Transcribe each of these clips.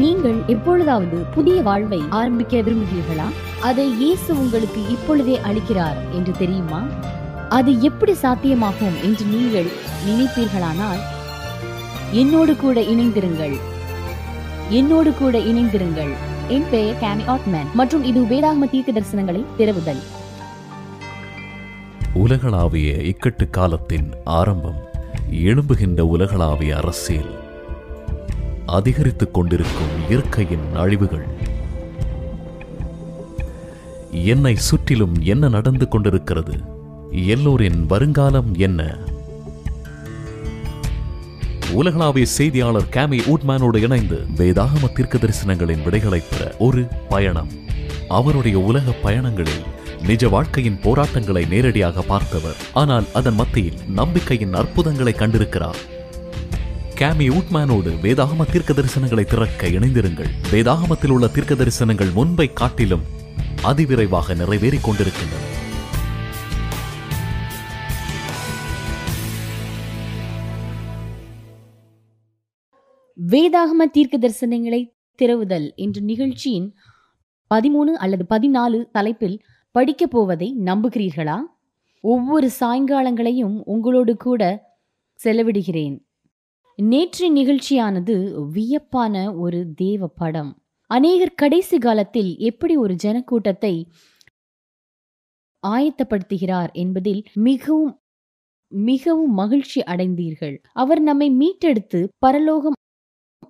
நீங்கள் எப்பொழுதாவது புதிய வாழ்வை ஆரம்பிக்க விரும்புகிறீர்களா? அதை இயேசு உங்களுக்கு இப்பொழுதே அளிக்கிறார் என்று தெரியுமா? அது எப்படி சாத்தியமாகும் என்று நீங்கள் நினைப்பீர்களானால் என்னோடு கூட இணைந்திருங்கள். என்னோடு கூட இணைந்திருங்கள். என் பெயர் கேமி ஆட்மேன் மற்றும் இது வேதாகம தீர்க்க தரிசனங்களை திறவுதல். உலகளாவிய இக்கட்டு காலத்தின் ஆரம்பம் எழும்புகின்ற உலகளாவிய அரசியல். அதிகரித்துக் கொண்டிருக்கும் இயற்கையின் அழிவுகள். என்னை சுற்றிலும் என்ன நடந்து கொண்டிருக்கிறது? எல்லோரின் வருங்காலம் என்ன? உலகளாவிய செய்தியாளர் கேமி ஊட்மேனோடு இணைந்து வேதாகம தீர்க்க தரிசனங்களின் விடைகளைப் பெற ஒரு பயணம். அவருடைய உலக பயணங்களில் நிஜ வாழ்க்கையின் போராட்டங்களை நேரடியாக பார்த்தவர். ஆனால் அதன் மத்தியில் நம்பிக்கையின் அற்புதங்களை கண்டிருக்கிறார். கேமி உட்மேனோடு வேதாகம தீர்க்க தரிசனங்களை திறக்க இணைந்திருங்கள். வேதாகமத்தில் உள்ள தீர்க்க தரிசனங்கள் முன்பை காட்டிலும் அதிவிரைவாக நிறைவேறிக் கொண்டிருக்கின்றன. வேதாகம தீர்க்க தரிசனங்களை திறவுதல் என்ற நிகழ்ச்சியின் பதிமூணு அல்லது பதினாலு தலைப்பில் படிக்கப் போவதை நம்புகிறீர்களா? ஒவ்வொரு சாயங்காலங்களையும் உங்களோடு கூட செலவிடுகிறேன். நேற்று நிகழ்ச்சியானது வியப்பான ஒரு தேவ படம். அநேகர் கடைசி காலத்தில் எப்படி ஒரு ஜனக்கூட்டத்தை ஆயத்தப்படுத்துகிறார் என்பதில் மிகவும் மிகவும் மகிழ்ச்சி அடைந்தீர்கள். அவர் நம்மை மீட்டெடுத்து பரலோகம்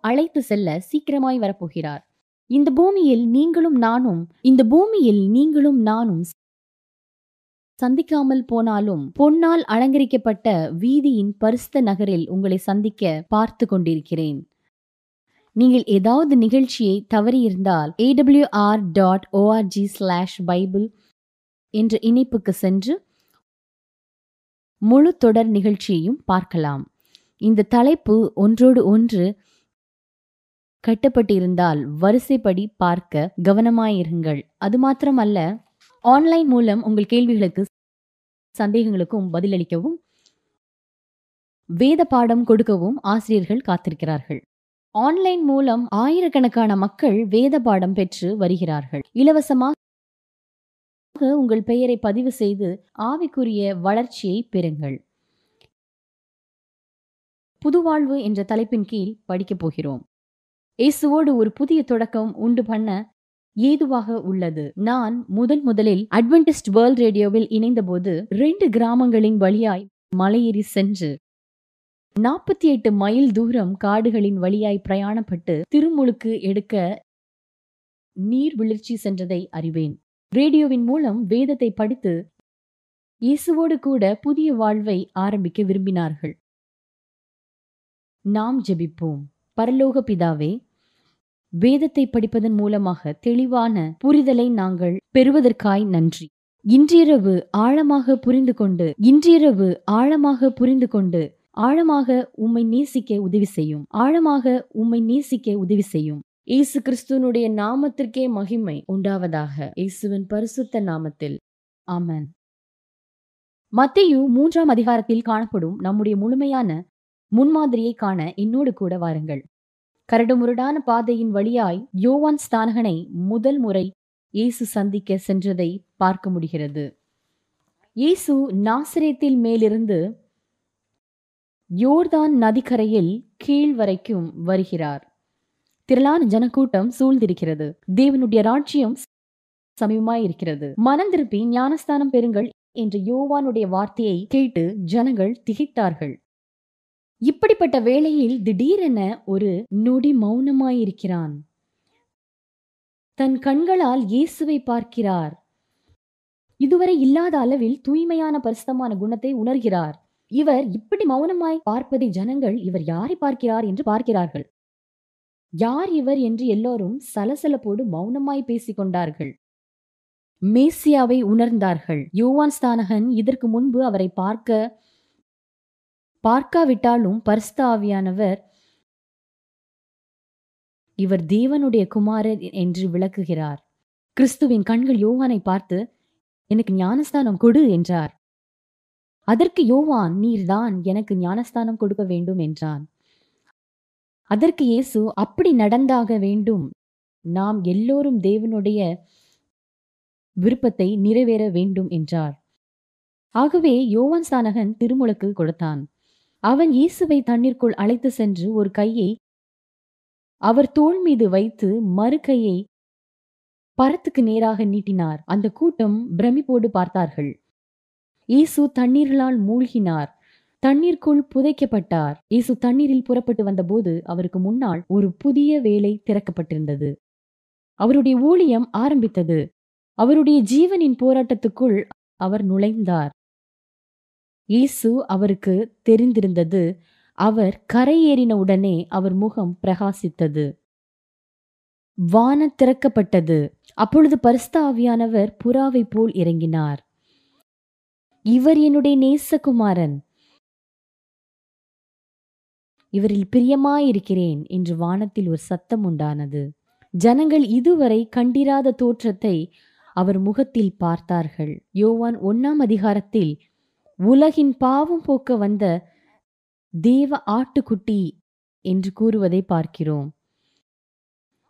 அழைத்து செல்ல சீக்கிரமாய் வரப்போகிறார். இந்த பூமியில் நீங்களும் நானும் இந்த பூமியில் நீங்களும் நானும் சந்திக்காமல் போனாலும் பொன்னால் அலங்கரிக்கப்பட்ட வீதியின் பரிசுத்த நகரில் உங்களை சந்திக்க பார்த்து கொண்டிருக்கிறேன். நீங்கள் ஏதாவது நிகழ்ச்சியை தவறியிருந்தால் A W R dot O R G slash Bible என்ற இணைப்புக்கு சென்று முழு தொடர் நிகழ்ச்சியையும் பார்க்கலாம். இந்த தலைப்பு ஒன்றோடு ஒன்று கட்டப்பட்டிருந்தால் வரிசைப்படி பார்க்க கவனமாயிருங்கள். அது மாத்திரமல்ல ஆன்லைன் மூலம் உங்கள் கேள்விகளுக்கு சந்தேகங்களுக்கும் பதிலளிக்கவும் வேத பாடம் கொடுக்கவும் ஆசிரியர்கள் காத்திருக்கிறார்கள். ஆன்லைன் மூலம் ஆயிரக்கணக்கான மக்கள் வேத பாடம் பெற்று வருகிறார்கள். இலவசமாக உங்கள் பெயரை பதிவு செய்து ஆவிக்குரிய வளர்ச்சியை பெறுங்கள். புதுவாழ்வு என்ற தலைப்பின் கீழ் படிக்கப் போகிறோம். இயேசுவோடு ஒரு புதிய தொடக்கம் உண்டு பண்ண ஏதுவாக உள்ளது. நான் முதன் முதலில் அட்வென்டிஸ்ட் வேர்ல்ட் ரேடியோவில் இணைந்தபோது ரெண்டு கிராமங்களின் வழியாய் மலையேறி சென்று நாற்பத்தி எட்டு மைல் தூரம் காடுகளின் வழியாய் பிரயாணப்பட்டு திருமுழுக்கு எடுக்க நீர் விளிர்ச்சி சென்றதை அறிவேன். ரேடியோவின் மூலம் வேதத்தை படித்து இயேசுவோடு கூட புதிய வாழ்வை ஆரம்பிக்க விரும்பினார்கள். நாம் ஜெபிப்போம். பரலோக பிதாவே வேதத்தை படிப்பதன் மூலமாக தெளிவான புரிதலை நாங்கள் பெறுவதற்காய் நன்றி. இன்றிரவு ஆழமாக புரிந்து கொண்டு இன்றிரவு ஆழமாக புரிந்து கொண்டு ஆழமாக உம்மை நேசிக்க உதவி செய்யும். ஆழமாக உம்மை நேசிக்க உதவி செய்யும். இயேசு கிறிஸ்துவனுடைய நாமத்திற்கே மகிமை உண்டாவதாக இயேசுவின் பரிசுத்த நாமத்தில். ஆமன். மத்தையு மூன்றாம் அதிகாரத்தில் காணப்படும் நம்முடைய முழுமையான முன்மாதிரியை காண என்னோடு கூட வாருங்கள். கரடுமுரடான பாதையின் வழியாய் யோவான் ஸ்தானகனை முதல் முறை இயேசு சந்திக்க சென்றதை பார்க்க முடிகிறது. இயேசு நாசிரேத்தில் மேலிருந்து யோர்தான் நதிக்கரையில் கீழ் வரைக்கும் வருகிறார். திரளான ஜனக்கூட்டம் சூழ்ந்திருக்கிறது. தேவனுடைய ராஜ்யம் சமீபமாயிருக்கிறது. மனம் திருப்பி ஞானஸ்தானம் பெறுங்கள் என்ற யோவானுடைய வார்த்தையை கேட்டு ஜனங்கள் திகைத்தார்கள். இப்படிப்பட்ட வேளையில் திடீரென ஒரு நொடி மௌனமாயிருக்கிறான். தன் கண்களால் இயேசுவை பார்க்கிறார். இதுவரை இல்லாத அளவில் தூய்மையான பரிசுத்தமான குணத்தை உணர்கிறார். இவர் இப்படி மௌனமாய் பார்ப்பதை ஜனங்கள் இவர் யாரை பார்க்கிறார் என்று பார்க்கிறார்கள். யார் இவர் என்று எல்லோரும் சலசலப்போடு மௌனமாய் பேசிக்கொண்டார்கள். மேசியாவை உணர்ந்தார்கள். யோவான் ஸ்தானகன் இதற்கு முன்பு அவரை பார்க்க பார்க்காவிட்டாலும் பரிசுத்த ஆவியானவர் இவர் தேவனுடைய குமாரர் என்று விளக்குகிறார். கிறிஸ்துவின் கண்கள் யோவானை பார்த்து எனக்கு ஞானஸ்தானம் கொடு என்றார். அதற்கு யோவான் நீர்தான் எனக்கு ஞானஸ்தானம் கொடுக்க வேண்டும் என்றான். அதற்கு இயேசு அப்படி நடந்தாக வேண்டும். நாம் எல்லோரும் தேவனுடைய விருப்பத்தை நிறைவேற வேண்டும் என்றார். ஆகவே யோவான் ஸ்தானகன் திருமுழுக்கு கொடுத்தான். அவன் இயேசுவை தண்ணீருக்குள் அழைத்து சென்று ஒரு கையை அவர் தோள் மீது வைத்து மறு கையை பரத்துக்கு நேராக நீட்டினார். அந்த கூட்டம் பிரமிப்போடு பார்த்தார்கள். இயேசு தண்ணீர்களால் மூழ்கினார். தண்ணீருக்குள் புதைக்கப்பட்டார். இயேசு தண்ணீரில் புறப்பட்டு வந்தபோது அவருக்கு முன்னால் ஒரு புதிய வேலை திறக்கப்பட்டிருந்தது. அவருடைய ஊழியம் ஆரம்பித்தது. அவருடைய ஜீவனின் போராட்டத்துக்குள் அவர் நுழைந்தார். இயேசு அவருக்கு தெரிந்திருந்தது. அவர் கரையேறின உடனே அவர் முகம் பிரகாசித்தது. வானம் திறக்கப்பட்டது. அப்பொழுது பரிஸ்தாவியானவர் புறாவை போல் இறங்கினார். இவர் என்னுடைய நேசகுமாரன். இவரில் பிரியமாயிருக்கிறேன் என்று வானத்தில் ஒரு சத்தம் உண்டானது. ஜனங்கள் இதுவரை கண்டிராத தோற்றத்தை அவர் முகத்தில் பார்த்தார்கள். யோவான் ஒன்னாம் அதிகாரத்தில் உலகின் பாவம் போக்க வந்த தேவ ஆட்டுக்குட்டி என்று கூறுவதை பார்க்கிறோம்.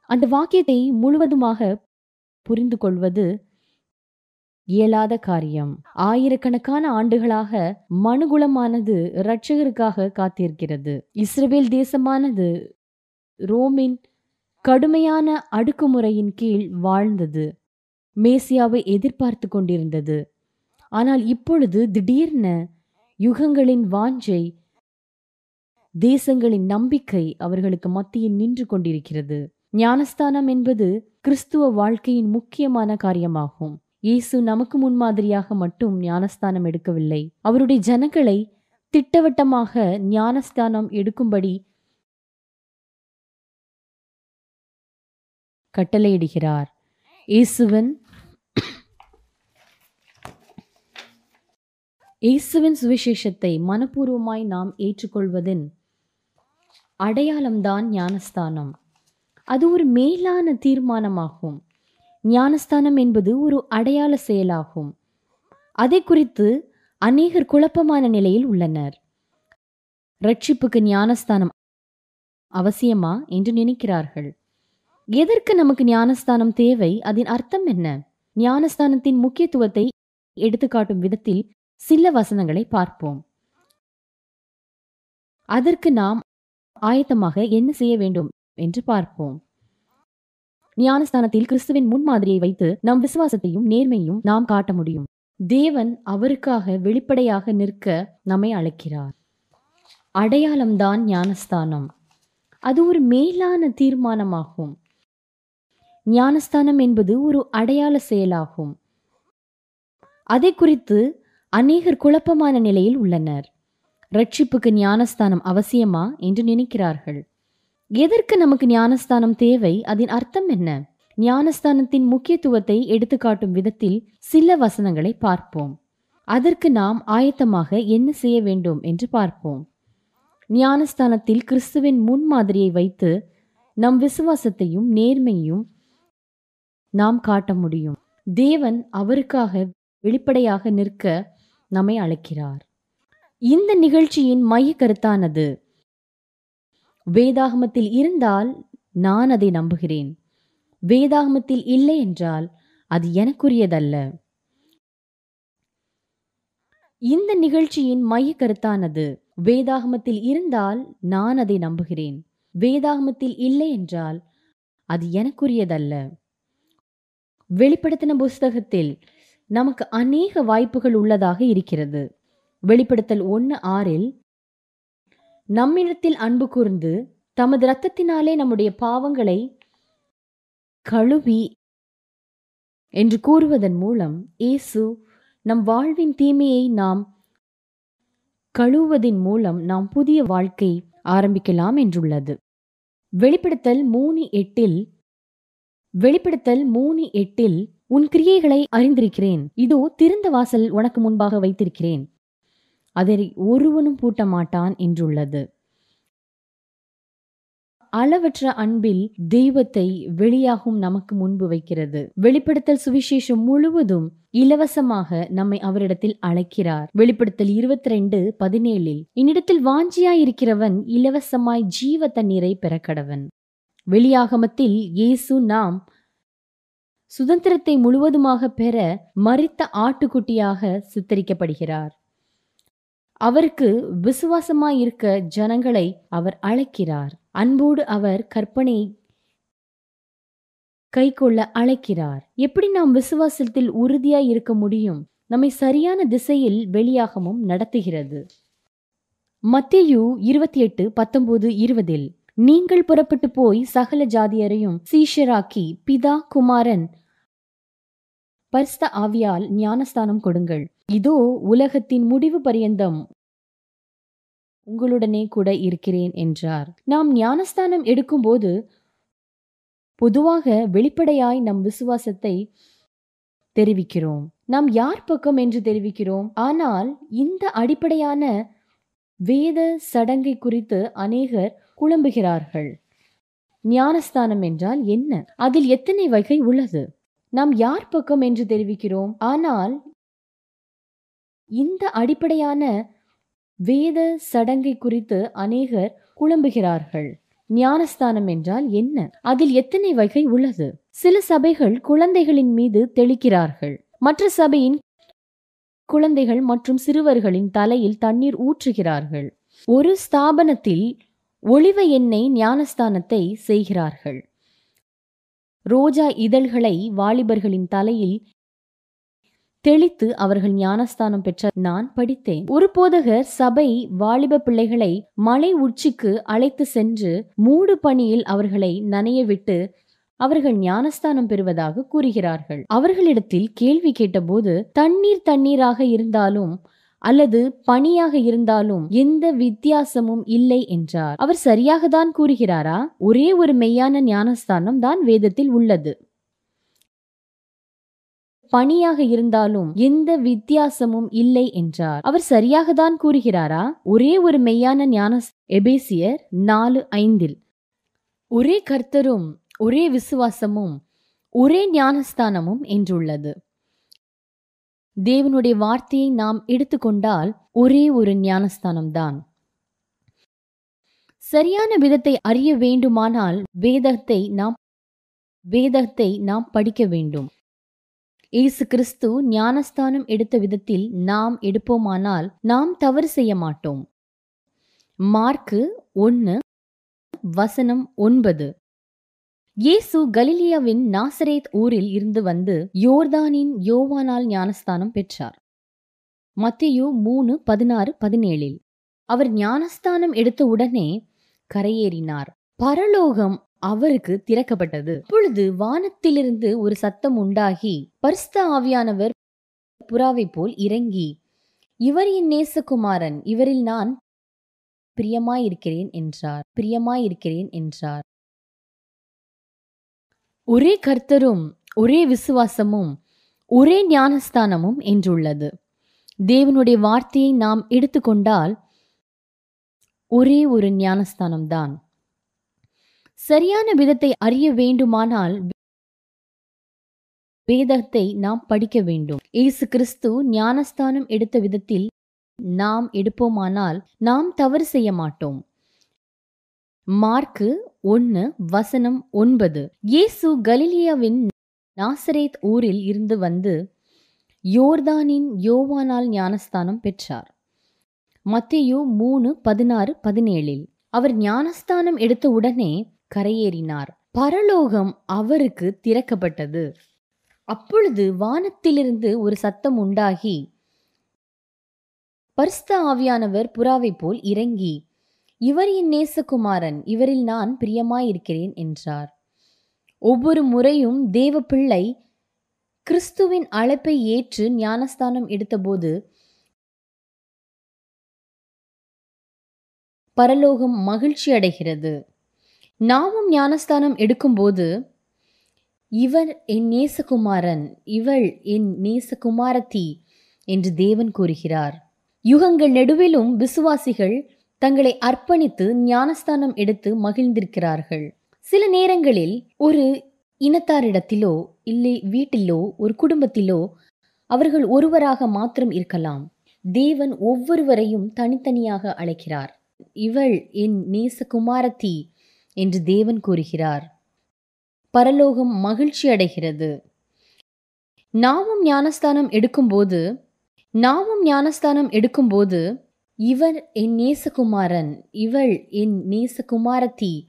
அந்த வாக்கியத்தை முழுவதுமாக புரிந்து கொள்வது இயலாத காரியம். ஆயிரக்கணக்கான ஆண்டுகளாக மனுகுலமானது இரட்சகருக்காக காத்திருக்கிறது. இஸ்ரேல் தேசமானது ரோமின் கடுமையான அடுக்குமுறையின் கீழ் வாழ்ந்தது. மேசியாவை எதிர்பார்த்து கொண்டிருந்தது. ஆனால் இப்பொழுது திடீர்ன யுகங்களின் வாஞ்சை தேசங்களின் நம்பிக்கை அவர்களுக்கு மத்தியில் நின்று கொண்டிருக்கிறது. ஞானஸ்தானம் என்பது கிறிஸ்துவ வாழ்க்கையின் முக்கியமான காரியமாகும். இயேசு நமக்கு முன்மாதிரியாக மட்டும் ஞானஸ்தானம் எடுக்கவில்லை. அவருடைய ஜனங்களை திட்டவட்டமாக ஞானஸ்தானம் எடுக்கும்படி கட்டளையிடுகிறார். இயேசுவன் இயேசுவின் சுவிசேஷத்தை மனப்பூர்வமாய் நாம் ஏற்றுக்கொள்வதின் அடையாளம்தான் ஞானஸ்தானம். அது ஒரு மேலான தீர்மானமாகும். ஞானஸ்தானம் என்பது ஒரு அடையாள செயலாகும். அதை குறித்து அநேகர் குழப்பமான நிலையில் உள்ளனர். ரட்சிப்புக்கு ஞானஸ்தானம் அவசியமா என்று நினைக்கிறார்கள். எதற்கு நமக்கு ஞானஸ்தானம் தேவை? அதன் அர்த்தம் என்ன? ஞானஸ்தானத்தின் முக்கியத்துவத்தை எடுத்துக்காட்டும் விதத்தில் சில வசனங்களை பார்ப்போம். அதற்கு நாம் ஆயத்தமாக என்ன செய்ய வேண்டும் என்று பார்ப்போம். ஞானஸ்தானத்தில் கிறிஸ்துவின் முன்மாதிரியை வைத்து நம் விசுவாசத்தையும் நேர்மையும் நாம் காட்ட முடியும். தேவன் அவருக்காக வெளிப்படையாக நிற்க நம்மை அழைக்கிறார். அடையாளம்தான் ஞானஸ்தானம். அது ஒரு மேலான தீர்மானமாகும். ஞானஸ்தானம் என்பது ஒரு அடையாள செயலாகும். அதை குறித்து அநேகர் குழப்பமான நிலையில் உள்ளனர். ரட்சிப்புக்கு ஞானஸ்தானம் அவசியமா என்று நினைக்கிறார்கள். எதற்கு நமக்கு ஞானஸ்தானம் தேவை? அதன் அர்த்தம் என்ன? ஞானஸ்தானத்தின் முக்கியத்துவத்தை எடுத்துக்காட்டும் விதத்தில் சில வசனங்களை பார்ப்போம். அதற்கு நாம் ஆயத்தமாக என்ன செய்ய வேண்டும் என்று பார்ப்போம். ஞானஸ்தானத்தில் கிறிஸ்துவின் முன்மாதிரியை வைத்து நம் விசுவாசத்தையும் நேர்மையும் நாம் காட்ட முடியும். தேவன் அவருக்காக வெளிப்படையாக நிற்க நம்மை அழைக்கிறார். இந்த நிகழ்ச்சியின் மைய கருத்தானது வேதாகமத்தில் இருந்தால் நான் அதை நம்புகிறேன். வேதாகமத்தில் இல்லை என்றால் அது எனக்குரியதல்ல. இந்த நிகழ்ச்சியின் மைய கருத்தானது வேதாகமத்தில் இருந்தால் நான் அதை நம்புகிறேன். வேதாகமத்தில் இல்லை என்றால் அது எனக்குரியதல்ல. வெளிப்படுத்தின புஸ்தகத்தில் நமக்கு அநேக வாய்ப்புகள் உள்ளதாக இருக்கிறது. வெளிப்படுத்தல் ஒன்று ஆறில் நம்மிடத்தில் அன்பு கூர்ந்து தமது இரத்தத்தினாலே நம்முடைய பாவங்களை கழுவி என்று கூறுவதன் மூலம் இயேசு நம் வாழ்வின் தீமையை நாம் கழுவுவதின் மூலம் நாம் புதிய வாழ்க்கை ஆரம்பிக்கலாம் என்றுள்ளது. வெளிப்படுத்தல் மூணு எட்டில் வெளிப்படுத்தல் மூணு எட்டில் உன் கிரியைகளை அறிந்திருக்கிறேன். இதோ திறந்த வாசல் உனக்கு முன்பாக வைத்திருக்கிறேன். அதை ஒருவனும் பூட்ட மாட்டான் என்றுள்ளது. அளவற்ற அன்பில் தெய்வத்தை வெளியாகும் நமக்கு முன்பு வைக்கிறது. வெளிப்படுத்தல் சுவிசேஷம் முழுவதும் இலவசமாக நம்மை அவரிடத்தில் அழைக்கிறார். வெளிப்படுத்தல் இருபத்தி ரெண்டு பதினேழில் என்னிடத்தில் வாஞ்சியாயிருக்கிறவன் இலவசமாய் ஜீவ தண்ணீரை பெறக்கடவன். வெளியாகமத்தில் இயேசு நாம் சுதந்திரத்தை முழுவதுமாக பெற மறித்த ஆட்டுக்குட்டியாக சித்தரிக்கப்படுகிறார். அவருக்கு விசுவாசமாய் இருக்க ஜனங்களை அவர் அழைக்கிறார். அன்போடு அவர் கற்பனை கை கொள்ள அழைக்கிறார். எப்படி நாம் விசுவாசத்தில் உறுதியாய் இருக்க முடியும்? நம்மை சரியான திசையில் வெளியாகவும் நடத்துகிறது. மத்தியு இருபத்தி எட்டு பத்தொன்பது இருபதில் நீங்கள் புறப்பட்டு போய் சகல ஜாதியரையும் சீஷராக்கி பிதா குமாரன் பரிஸ்த ஆவியால் ஞானஸ்தானம் கொடுங்கள். இதோ உலகத்தின் முடிவு பரியந்தம். உங்களுடனே கூட இருக்கிறேன் என்றார். நாம் ஞானஸ்தானம் எடுக்கும்போது பொதுவாக வெளிப்படையாய் நம் விசுவாசத்தை தெரிவிக்கிறோம். நாம் யார் பக்கம் என்று தெரிவிக்கிறோம்? ஆனால் இந்த அடிப்படையான வேத சடங்கை குறித்து அநேகர் குழம்புகிறார்கள். ஞானஸ்தானம் என்றால் என்ன? அதில் எத்தனை வகை உள்ளது? நாம் யார் பக்கம் என்று தெரிவிக்கிறோம்? ஆனால் இந்த அடிப்படையான வேத சடங்கை குறித்து அநேகர் குழம்புகிறார்கள். ஞானஸ்தானம் என்றால் என்ன? அதில் எத்தனை வகை உள்ளது? சில சபைகள் குழந்தைகளின் மீது தெளிக்கிறார்கள். மற்ற சபையின் குழந்தைகள் மற்றும் சிறுவர்களின் தலையில் தண்ணீர் ஊற்றுகிறார்கள். ஒரு ஸ்தாபனத்தில் ஒளிவ எண்ணெய் ஞானஸ்தானத்தை செய்கிறார்கள். ரோஜா இதழ்களை வாலிபர்களின் தலையில் தெளித்து அவர்கள் ஞானஸ்தானம் பெற்ற நான் படித்தேன். ஒரு போதகர் சபை வாலிப பிள்ளைகளை மலை உச்சிக்கு அழைத்து சென்று மூடு பணியில் அவர்களை நனைய விட்டு அவர்கள் ஞானஸ்தானம் பெறுவதாக கூறுகிறார்கள். அவர்களிடத்தில் கேள்வி கேட்டபோது தண்ணீர் தண்ணீராக இருந்தாலும் அல்லது பணியாக இருந்தாலும் எந்த வித்தியாசமும் இல்லை என்றார். அவர் சரியாக தான் கூறுகிறாரா? ஒரே ஒரு மெய்யான ஞானஸ்தானம் தான் வேதத்தில் உள்ளது. பணியாக இருந்தாலும் எந்த வித்தியாசமும் இல்லை என்றார். அவர் சரியாக தான் கூறுகிறாரா? ஒரே ஒரு மெய்யான ஞான எபேசியர் நாலு ஐந்தில். ஒரே கர்த்தரும் ஒரே விசுவாசமும் ஒரே ஞானஸ்தானமும் என்றுள்ளது. தேவனுடைய வார்த்தையை நாம் எடுத்துக்கொண்டால் ஒரே ஒரு ஞானஸ்தானம்தான். சரியான விதத்தை அறிய வேண்டுமானால் வேதத்தை நாம் வேதத்தை நாம் படிக்க வேண்டும். இயேசு கிறிஸ்து ஞானஸ்தானம் எடுத்த விதத்தில் நாம் எடுப்போமானால் நாம் தவறு செய்ய மாட்டோம். மார்க்கு ஒன்னு வசனம் ஒன்பது. இயேசு கலிலியாவின் நாசரேத் ஊரில் இருந்து வந்து யோர்தானின் யோவானால் ஞானஸ்தானம் பெற்றார். மத்தியோ மூணு பதினாறு பதினேழில் அவர் ஞானஸ்தானம் எடுத்த உடனே கரையேறினார். பரலோகம் அவருக்கு திறக்கப்பட்டது. அப்பொழுது வானத்திலிருந்து ஒரு சத்தம் உண்டாகி பரிஸ்த ஆவியானவர் புறாவை போல் இறங்கி இவர் என் நேசகுமாரன் இவரில் நான் பிரியமாயிருக்கிறேன் என்றார். பிரியமாயிருக்கிறேன் என்றார். ஒரே கர்த்தரும் ஒரே விசுவாசமும் ஒரே ஞானஸ்தானமும் என்றுள்ளது. தேவனுடைய வார்த்தையை நாம் எடுத்துக்கொண்டால் ஒரே ஒரு ஞானஸ்தானம் தான் சரியான விதத்தை அறிய வேண்டுமானால் வேதத்தை நாம் படிக்க வேண்டும். இயேசு கிறிஸ்து ஞானஸ்தானம் எடுத்த விதத்தில் நாம் எடுப்போமானால் நாம் தவறு செய்ய மாட்டோம். மார்க்கு ஒன்னு வசனம் ஒன்பது. இயேசு கலிலியாவின் நாசரேத் ஊரில் இருந்து வந்து யோர்தானின் யோவானால் ஞானஸ்தானம் பெற்றார். மத்தியோ மூணு பதினாறு பதினேழில் அவர் ஞானஸ்தானம் எடுத்த உடனே கரையேறினார். பரலோகம் அவருக்கு திறக்கப்பட்டது. அப்பொழுது வானத்திலிருந்து ஒரு சத்தம் உண்டாகி பரிஸ்த ஆவியானவர் புறாவை போல் இறங்கி இவர் என் நேசகுமாரன் இவரில் நான் பிரியமாயிருக்கிறேன் என்றார். ஒவ்வொரு முறையும் தேவ பிள்ளை கிறிஸ்துவின் அழைப்பை ஏற்று ஞானஸ்தானம் எடுத்தபோது பரலோகம் மகிழ்ச்சி அடைகிறது. நாமும் ஞானஸ்தானம் எடுக்கும்போது இவர் என் நேசகுமாரன் இவள் என் நேசகுமாரத்தி என்று தேவன் கூறுகிறார். யுகங்கள் நெடுவிலும் விசுவாசிகள் தங்களை அர்ப்பணித்து ஞானஸ்தானம் எடுத்து மகிழ்ந்திருக்கிறார்கள். சில நேரங்களில் ஒரு இனத்தாரிடத்திலோ இல்லை வீட்டிலோ ஒரு குடும்பத்திலோ அவர்கள் ஒருவராக மாத்திரம் இருக்கலாம். தேவன் ஒவ்வொருவரையும் தனித்தனியாக அழைக்கிறார். இவள் என் நேசகுமாரத்தி என்று தேவன் கூறுகிறார். பரலோகம் மகிழ்ச்சி அடைகிறது. நாமும் ஞானஸ்தானம் எடுக்கும்போது நாமும் ஞானஸ்தானம் எடுக்கும்போது இவர் என் நேசகுமாரன் இவள் என் நேசகுமாரத்தி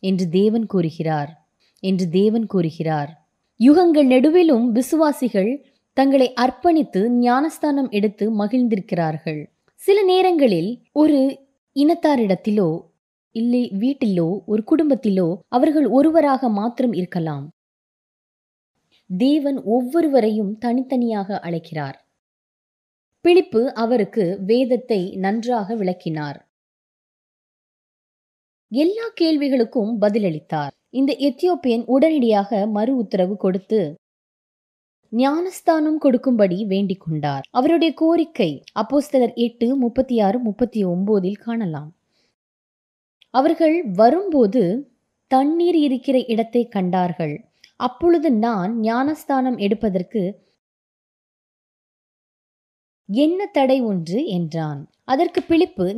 என்று தேவன் கூறுகிறார் என்று தேவன் கூறுகிறார். யுகங்கள் நெடுவிலும் விசுவாசிகள் தங்களை அர்ப்பணித்து ஞானஸ்தானம் எடுத்து மகிழ்ந்திருக்கிறார்கள். சில நேரங்களில் ஒரு இனத்தாரிடத்திலோ இல்லை வீட்டிலோ ஒரு குடும்பத்திலோ அவர்கள் ஒருவராக மாத்திரம் இருக்கலாம். தேவன் ஒவ்வொருவரையும் தனித்தனியாக அழைக்கிறார். பிலிப்பு அவருக்கு வேதத்தை நன்றாக விளக்கினார். எல்லா கேள்விகளுக்கும் பதிலளித்தார். இந்த எத்தியோப்பியன் உடனடியாக மறு உத்தரவு கொடுத்து ஞானஸ்தானம் கொடுக்கும்படி வேண்டிக் கொண்டார். அவருடைய கோரிக்கை அப்போஸ்தலர் எட்டு முப்பத்தி ஆறு முப்பத்தி ஒன்பதில் காணலாம். அவர்கள் வரும்போது தண்ணீர் இருக்கிற இடத்தை கண்டார்கள். அப்பொழுது நான் ஞானஸ்தானம் எடுப்பதற்கு என்ன தடை ஒன்று? என்றான். அதற்கு பிலிப்பு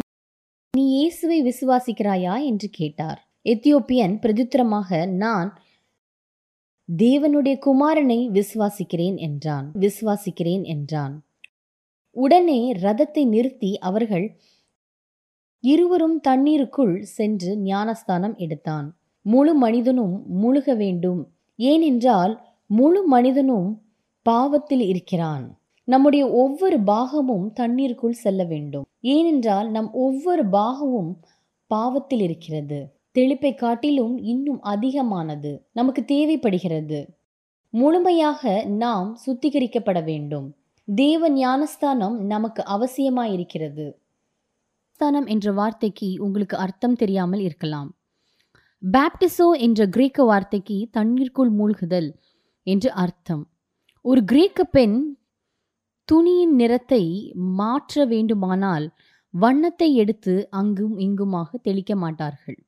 நீ இயேசுவை விசுவாசிக்கிறாயா? என்று கேட்டார். எத்தியோப்பியன் பிரதித்திரமாக நான் தேவனுடைய குமாரனை விசுவாசிக்கிறேன் என்றான். விசுவாசிக்கிறேன் என்றான். உடனே ரதத்தை நிறுத்தி அவர்கள் இருவரும் தண்ணீருக்குள் சென்று ஞானஸ்தானம் எடுத்தான். முழு மனிதனும் முழுக வேண்டும். ஏனென்றால் முழு மனிதனும் பாவத்தில் இருக்கிறான். நம்முடைய ஒவ்வொரு பாகமும் தண்ணீருக்குள் செல்ல வேண்டும். ஏனென்றால் நம் ஒவ்வொரு பாகமும் பாவத்தில் இருக்கிறது. தெளிப்பை காட்டிலும் இன்னும் அதிகமானது நமக்கு தேவைப்படுகிறது. முழுமையாக நாம் சுத்திகரிக்கப்பட வேண்டும். தேவ ஞானஸ்தானம் நமக்கு அவசியமாயிருக்கிறது. ஸ்தானம் என்ற வார்த்தைக்கு உங்களுக்கு அர்த்தம் தெரியாமல் இருக்கலாம். பேப்டிசோ என்ற கிரேக்க வார்த்தைக்கு தண்ணீருக்குள் மூழ்குதல் என்று அர்த்தம். ஒரு கிரேக்க பெண் துணியின் நிறத்தை மாற்ற வேண்டுமானால் வண்ணத்தை எடுத்து அங்கும் இங்குமாக தெளிக்க மாட்டார்கள்.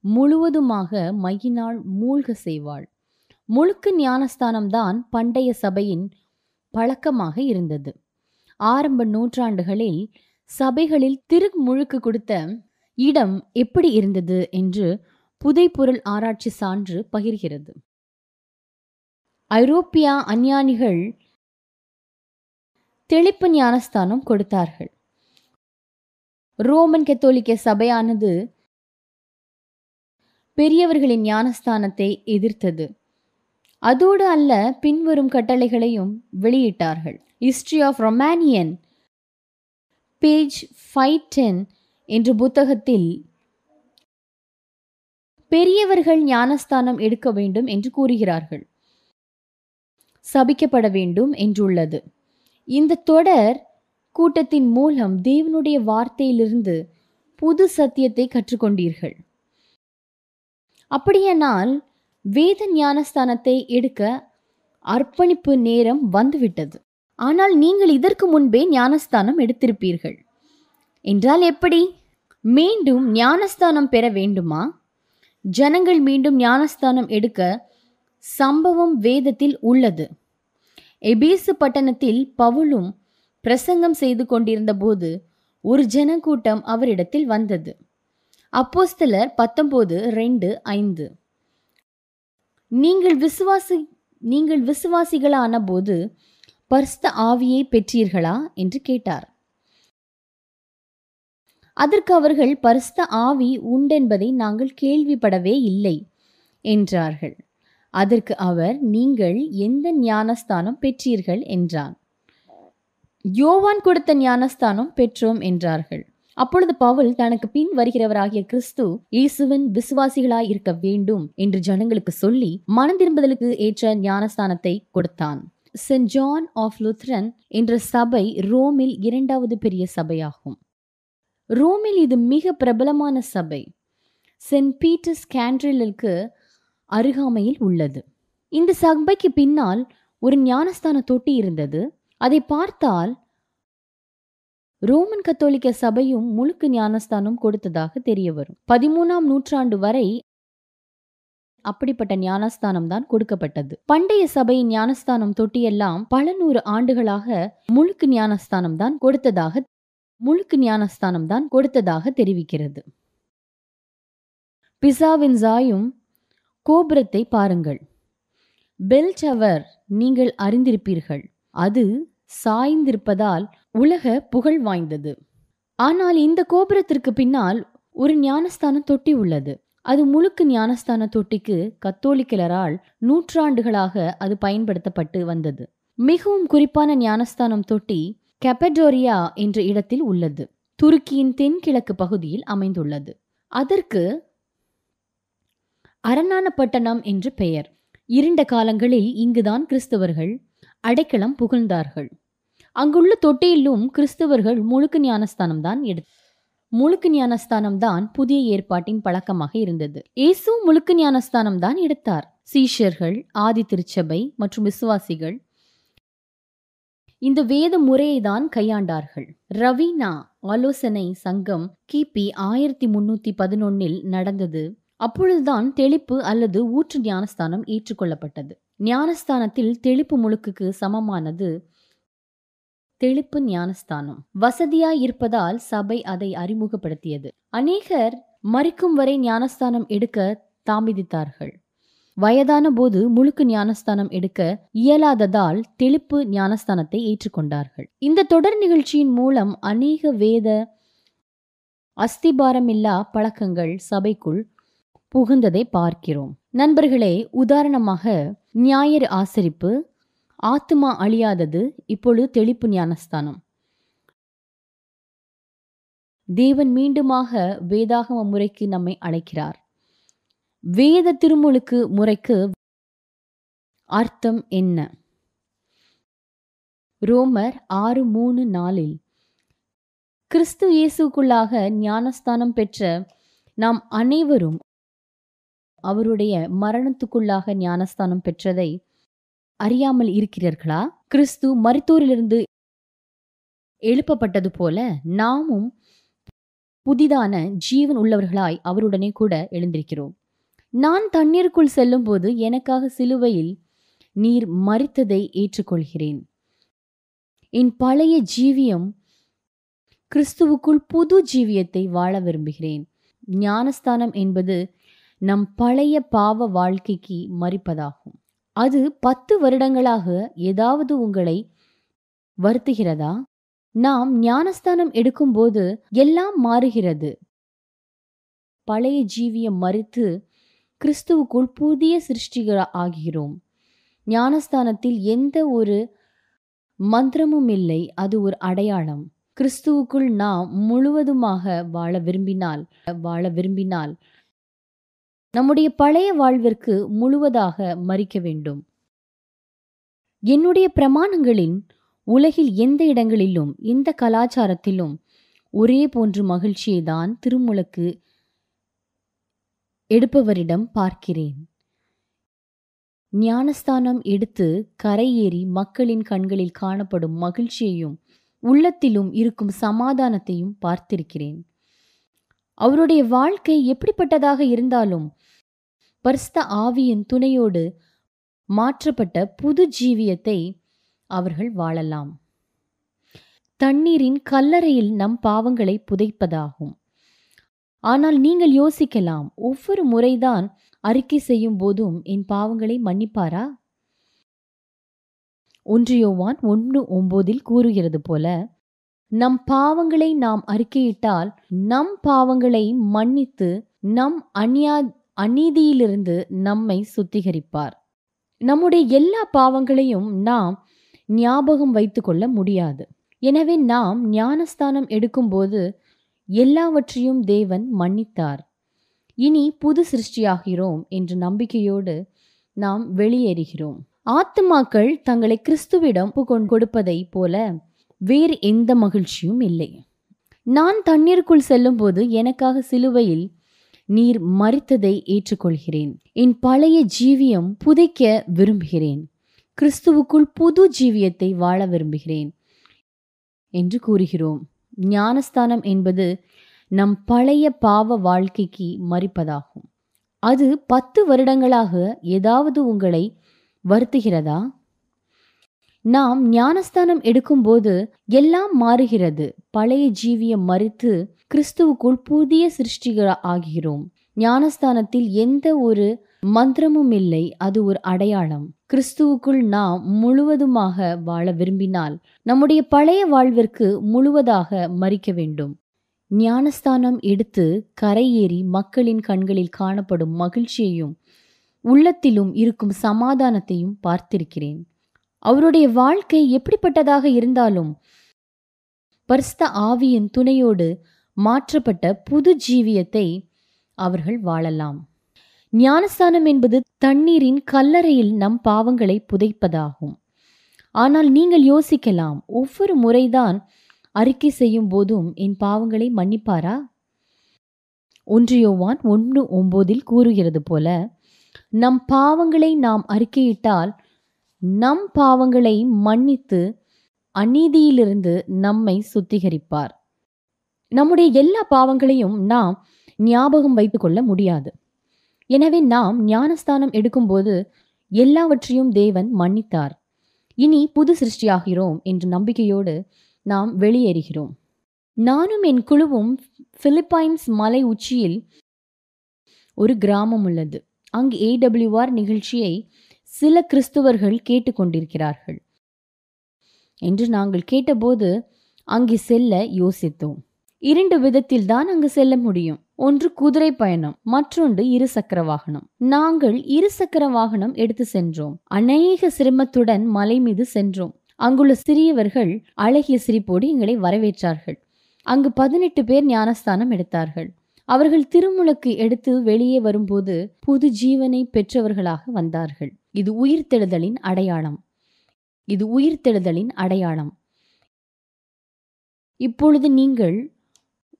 முழுவதுமாக மையினால் மூழ்க செய்வாள். முழுக்கு ஞானஸ்தானம்தான் பண்டைய சபையின் பழக்கமாக இருந்தது. ஆரம்ப நூற்றாண்டுகளில் சபைகளில் திரு முழுக்கு கொடுத்த இடம் எப்படி இருந்தது என்று புதைப்பொருள் ஆராய்ச்சி சான்று பகிர்கிறது. ஐரோப்பியா அஞ்ஞானிகள் தெளிப்பு ஞானஸ்தானம் கொடுத்தார்கள். ரோமன் கத்தோலிக்க சபையானது பெரியவர்களின் ஞானஸ்தானத்தை எதிர்த்தது. அதோடு அல்ல பின்வரும் கட்டளைகளையும் வெளியிட்டார்கள். History of Romanian page five ten என்ற புத்தகத்தில் பெரியவர்கள் ஞானஸ்தானம் எடுக்க வேண்டும் என்று கூறுகிறார்கள். சபிக்கப்பட வேண்டும் என்றுள்ளது. இந்த தொடர் கூட்டத்தின் மூலம் தேவனுடைய வார்த்தையிலிருந்து புது சத்தியத்தை கற்றுக்கொண்டீர்கள். அப்படியானால் வேத ஞானஸ்தானத்தை எடுக்க அர்ப்பணிப்பு நேரம் வந்துவிட்டது. ஆனால் நீங்கள் இதற்கு முன்பே ஞானஸ்தானம் எடுத்திருப்பீர்கள். என்றால் எப்படி? மீண்டும் ஞானஸ்தானம் பெற வேண்டுமா? ஜனங்கள் மீண்டும் ஞானஸ்தானம் எடுக்க சம்பவம் வேதத்தில் உள்ளது. எபேசு பட்டணத்தில் பவுலும் பிரசங்கம் செய்து கொண்டிருந்தபோது ஒரு ஜனக்கூட்டம் அவரிடத்தில் வந்தது. அப்போஸ்தலர் பத்தொன்பது ரெண்டு ஐந்து. நீங்கள் விசுவாசி நீங்கள் விசுவாசிகளான போது பர்ஸ்த ஆவியை பெற்றீர்களா? என்று கேட்டார். அதற்கு அவர்கள் பரிஸ்த ஆவி உண்டென்பதை நாங்கள் கேள்விப்படவே இல்லை என்றார்கள். அதற்கு அவர் நீங்கள் எந்த ஞானஸ்தானம் பெற்றீர்கள்? என்றான். யோவான் கொடுத்த ஞானஸ்தானம் பெற்றோம் என்றார்கள். அப்பொழுது பவுல் தனக்கு பின் வருகிறவராகிய கிறிஸ்து இயேசுவின் விசுவாசிகளாய் இருக்க வேண்டும் என்று ஜனங்களுக்கு சொல்லி மனந்திரும்புதலுக்கு ஏற்ற ஞானஸ்தானத்தை கொடுத்தான். சென்ட் ஜான் ஆஃப் லுத்ரன் என்ற சபை ரோமில் இரண்டாவது பெரிய சபையாகும். ரோமில் இது மிக பிரபலமான சபை. சென்ட் பீட்டர்ஸ் கேண்ட்ரிலுக்கு அருகாமையில் உள்ளது. இந்த சபைக்கு பின்னால் ஒரு ஞானஸ்தான தொட்டி இருந்தது. அதை பார்த்தால் ரோமன் கத்தோலிக்க சபையும் முழுக்கு ஞானஸ்தானம் கொடுத்ததாக தெரிய வரும். பதிமூணாம் நூற்றாண்டு வரை அப்படிப்பட்ட ஞானஸ்தானம் தான் கொடுக்கப்பட்டது. பண்டைய சபையின் ஞானஸ்தானம் தொட்டியெல்லாம் பல நூறு ஆண்டுகளாக முழுக்கு ஞானஸ்தானம் தான் கொடுத்ததாக முழுக்கு ஞானஸ்தானம் தான் கொடுத்ததாக தெரிவிக்கிறது. பிசாவின் ஜாயும் கோபுரத்தை பாருங்கள். பெல் டவர் நீங்கள் அறிந்திருப்பீர்கள். அது சாய்ந்திருப்பதால் உலக புகழ் வாய்ந்தது. ஆனால் இந்த கோபுரத்திற்கு பின்னால் ஒரு ஞானஸ்தான தொட்டி உள்ளது. அது முழுக்கு ஞானஸ்தான தொட்டிக்கு கத்தோலிக்கலரால் நூற்றாண்டுகளாக அது பயன்படுத்தப்பட்டு வந்தது. மிகவும் குறிப்பான ஞானஸ்தானம் தொட்டி கெப்படோரியா என்ற இடத்தில் உள்ளது. துருக்கியின் தென்கிழக்கு பகுதியில் அமைந்துள்ளது. அதற்கு அரண்ணானப்பட்டணம் என்று பெயர். இருண்ட காலங்களில் இங்குதான் கிறிஸ்தவர்கள் அடைக்கலம் புகழ்ந்தார்கள். அங்குள்ள தொட்டியிலும் கிறிஸ்தவர்கள் முழுக்கு ஞானஸ்தானம் தான் எடு முழுக்கு ஞானஸ்தானம் தான் புதிய ஏற்பாட்டின் பழக்கமாக இருந்தது. இயேசு முழுக்கு ஞானஸ்தானம் தான் எடுத்தார். சீஷர்கள் ஆதி திருச்சபை மற்றும் விசுவாசிகள் இந்த வேத முறையை தான் கையாண்டார்கள். ரவீனா ஆலோசனை சங்கம் கிபி ஆயிரத்தி முன்னூத்தி பதினொன்னில் நடந்தது. அப்பொழுதுதான் தெளிப்பு அல்லது ஊற்று ஞானஸ்தானம் ஏற்றுக்கொள்ளப்பட்டது. ஞானஸ்தானத்தில் தெளிப்பு முழுக்குக்கு சமமானது தெளிப்பு ஞானஸ்தானம். வசதியாய் இருப்பதால் சபை அதை அறிமுகப்படுத்தியது. அநேகர் மறிக்கும் வரை ஞானஸ்தானம் எடுக்க தாமதித்தார்கள். வயதான போது முழுக்கு ஞானஸ்தானம் எடுக்க இயலாததால் தெளிப்பு ஞானஸ்தானத்தை ஏற்றுக்கொண்டார்கள். இந்த தொடர் நிகழ்ச்சியின் மூலம் அநேக வேத அஸ்திபாரமில்லா பழக்கங்கள் சபைக்குள் புகுந்ததை பார்க்கிறோம். நண்பர்களே உதாரணமாக ஞாயிறு ஆசரிப்பு ஆத்துமா அழியாதது இப்பொழுது தெளிப்பு ஞானஸ்தானம். தேவன் மீண்டுமாக வேதாகம முறைக்கு நம்மை அழைக்கிறார். வேத திருமுழுக்கு முறைக்கு அர்த்தம் என்ன? ரோமர் ஆறு மூணு நாலில் கிறிஸ்து இயேசுக்குள்ளாக ஞானஸ்தானம் பெற்ற நாம் அனைவரும் அவருடைய மரணத்துக்குள்ளாக ஞானஸ்தானம் பெற்றதை அறியாமல் இருக்கிறீர்களா? கிறிஸ்து மருத்துவரிலிருந்து எழுப்பப்பட்டது போல நாமும் புதிதான ஜீவன் உள்ளவர்களாய் அவருடனே கூட எழுந்திருக்கிறோம். நான் தண்ணீருக்குள் செல்லும்போது எனக்காக சிலுவையில் நீர் மறித்ததை ஏற்றுக்கொள்கிறேன். என் பழைய ஜீவியம் கிறிஸ்துவுக்குள் புது ஜீவியத்தை வாழ விரும்புகிறேன். ஞானஸ்தானம் என்பது நம் பழைய பாவ வாழ்க்கைக்கு மறிப்பதாகும். அது பத்து வருடங்களாக ஏதாவது உங்களை வருத்துகிறதா? நாம் ஞானஸ்தானம் எடுக்கும்போது எல்லாம் மாறுகிறது. பழைய ஜீவியம் மறித்து கிறிஸ்துவுக்குள் புதிய சிருஷ்டிகள் ஆகிறோம். ஞானஸ்தானத்தில் எந்த ஒரு மந்திரமும் இல்லை. அது ஒரு அடையாளம். கிறிஸ்துவுக்குள் நாம் முழுவதுமாக வாழ விரும்பினால் வாழ விரும்பினால் நம்முடைய பழைய வாழ்விற்கு முழுவதாக மறிக்க வேண்டும். என்னுடைய பிரமாணங்களின் உலகில் எந்த இடங்களிலும் எந்த கலாச்சாரத்திலும் ஒரே போன்று மகிழ்ச்சியை தான் திருமுழுக்கு எடுப்பவரிடம் பார்க்கிறேன். ஞானஸ்தானம் எடுத்து கரையேறி மக்களின் கண்களில் காணப்படும் மகிழ்ச்சியையும் உள்ளத்திலும் இருக்கும் சமாதானத்தையும் பார்த்திருக்கிறேன். அவருடைய வாழ்க்கை எப்படிப்பட்டதாக இருந்தாலும் பரிஸ்த ஆவியின் துணையோடு மாற்றப்பட்ட புது ஜீவியத்தை அவர்கள் வாழலாம். தண்ணீரின் கல்லறையில் நம் பாவங்களை புதைப்பதாகும். ஆனால் நீங்கள் யோசிக்கலாம் ஒவ்வொரு முறைதான் அறிக்கை செய்யும் போதும் என் பாவங்களை மன்னிப்பாரா? ஒன்றியோவான் ஒன்று ஒம்போதில் கூறுகிறது போல நம் பாவங்களை நாம் அறிக்கையிட்டால் நம் பாவங்களை மன்னித்து நம் அந்நியா அநீதியிலிருந்து நம்மை சுத்திகரிப்பார். நம்முடைய எல்லா பாவங்களையும் நாம் ஞாபகம் வைத்து கொள்ள முடியாது. எனவே நாம் ஞானஸ்தானம் எடுக்கும்போது எல்லாவற்றையும் தேவன் மன்னித்தார். இனி புது சிருஷ்டியாகிறோம் என்ற நம்பிக்கையோடு நாம் வெளியேறுகிறோம். ஆத்துமாக்கள் தங்களை கிறிஸ்துவிடம் கொடுப்பதை போல வேறு எந்த மகிழ்ச்சியும் இல்லை. நான் தண்ணீருக்குள் செல்லும்போது எனக்காக சிலுவையில் நீர் மறித்ததை ஏற்றுக்கொள்கிறேன். என் பழைய ஜீவியம் புதைக்க விரும்புகிறேன். கிறிஸ்துவுக்குள் புது ஜீவியத்தை வாழ விரும்புகிறேன். என்று கூறுகிறோம். ஞானஸ்தானம் என்பது நம் பழைய பாவ வாழ்க்கைக்கு மறிப்பதாகும். அது பத்து வருடங்களாக ஏதாவது உங்களை வருத்துகிறதா? நாம் ஞானஸ்தானம் எடுக்கும்போது எல்லாம் மாறுகிறது. பழைய ஜீவியம் மறித்து கிறிஸ்துவுக்குள் புதிய சிருஷ்டிகள் ஆகிறோம். ஞானஸ்தானத்தில் எந்த ஒரு மந்திரமும் இல்லை. அது ஒரு அடையாளம். கிறிஸ்துவுக்குள் நாம் முழுவதுமாக வாழ விரும்பினால் நம்முடைய பழைய வாழ்விற்கு முழுவதாக மறிக்க வேண்டும். ஞானஸ்தானம் எடுத்து கரையேறி மக்களின் கண்களில் காணப்படும் மகிழ்ச்சியையும் உள்ளத்திலும் இருக்கும் சமாதானத்தையும் பார்த்திருக்கிறேன். அவருடைய வாழ்க்கை எப்படிப்பட்டதாக இருந்தாலும் பரிஸ்த ஆவியின் துணையோடு மாற்றப்பட்ட புது ஜீவியத்தை அவர்கள் வாழலாம். ஞானஸ்தானம் என்பது தண்ணீரின் கல்லறையில் நம் பாவங்களை புதைப்பதாகும். ஆனால் நீங்கள் யோசிக்கலாம் ஒவ்வொரு முறைதான் அறிக்கை செய்யும் போதும் என் பாவங்களை மன்னிப்பாரா? ஒன்றியோவான் ஒன்று ஒம்போதில் கூறுகிறது போல நம் பாவங்களை நாம் அறிக்கையிட்டால் நம் பாவங்களை மன்னித்து அநீதியிலிருந்து நம்மை சுத்திகரிப்பார். நம்முடைய எல்லா பாவங்களையும் நாம் ஞாபகம் வைத்துக்கொள்ள முடியாது. எனவே நாம் ஞானஸ்தானம் எடுக்கும்போது எல்லாவற்றையும் தேவன் மன்னித்தார். இனி புது சிருஷ்டியாகிறோம் என்ற நம்பிக்கையோடு நாம் வெளியேறுகிறோம். நானும் என் குழுவும் பிலிப்பைன்ஸ் மலை உச்சியில் ஒரு கிராமம் உள்ளது. அங்கு ஏடபிள்யூஆர் நிகழ்ச்சியை சில கிறிஸ்துவர்கள் கேட்டுக்கொண்டிருக்கிறார்கள். என்று நாங்கள் கேட்டபோது அங்கே செல்ல யோசித்தோம். இரண்டு விதத்தில் தான் அங்கு செல்ல முடியும். ஒன்று குதிரை பயணம் மற்றொன்று இருசக்கர வாகனம். நாங்கள் இருசக்கர வாகனம் எடுத்து சென்றோம். அநேக சிரமத்துடன் மலை மீது சென்றோம். அங்குள்ள சிறியவர்கள் அழகிய சிரிப்போடு எங்களை வரவேற்றார்கள். அங்கு பதினெட்டு பேர் ஞானஸ்தானம் எடுத்தார்கள். அவர்கள் திருமுழுக்கு எடுத்து வெளியே வரும்போது புது ஜீவனை பெற்றவர்களாக வந்தார்கள். இது உயிர்த்தெழுதலின் அடையாளம். இது உயிர்த்தெழுதலின் அடையாளம். இப்பொழுது நீங்கள்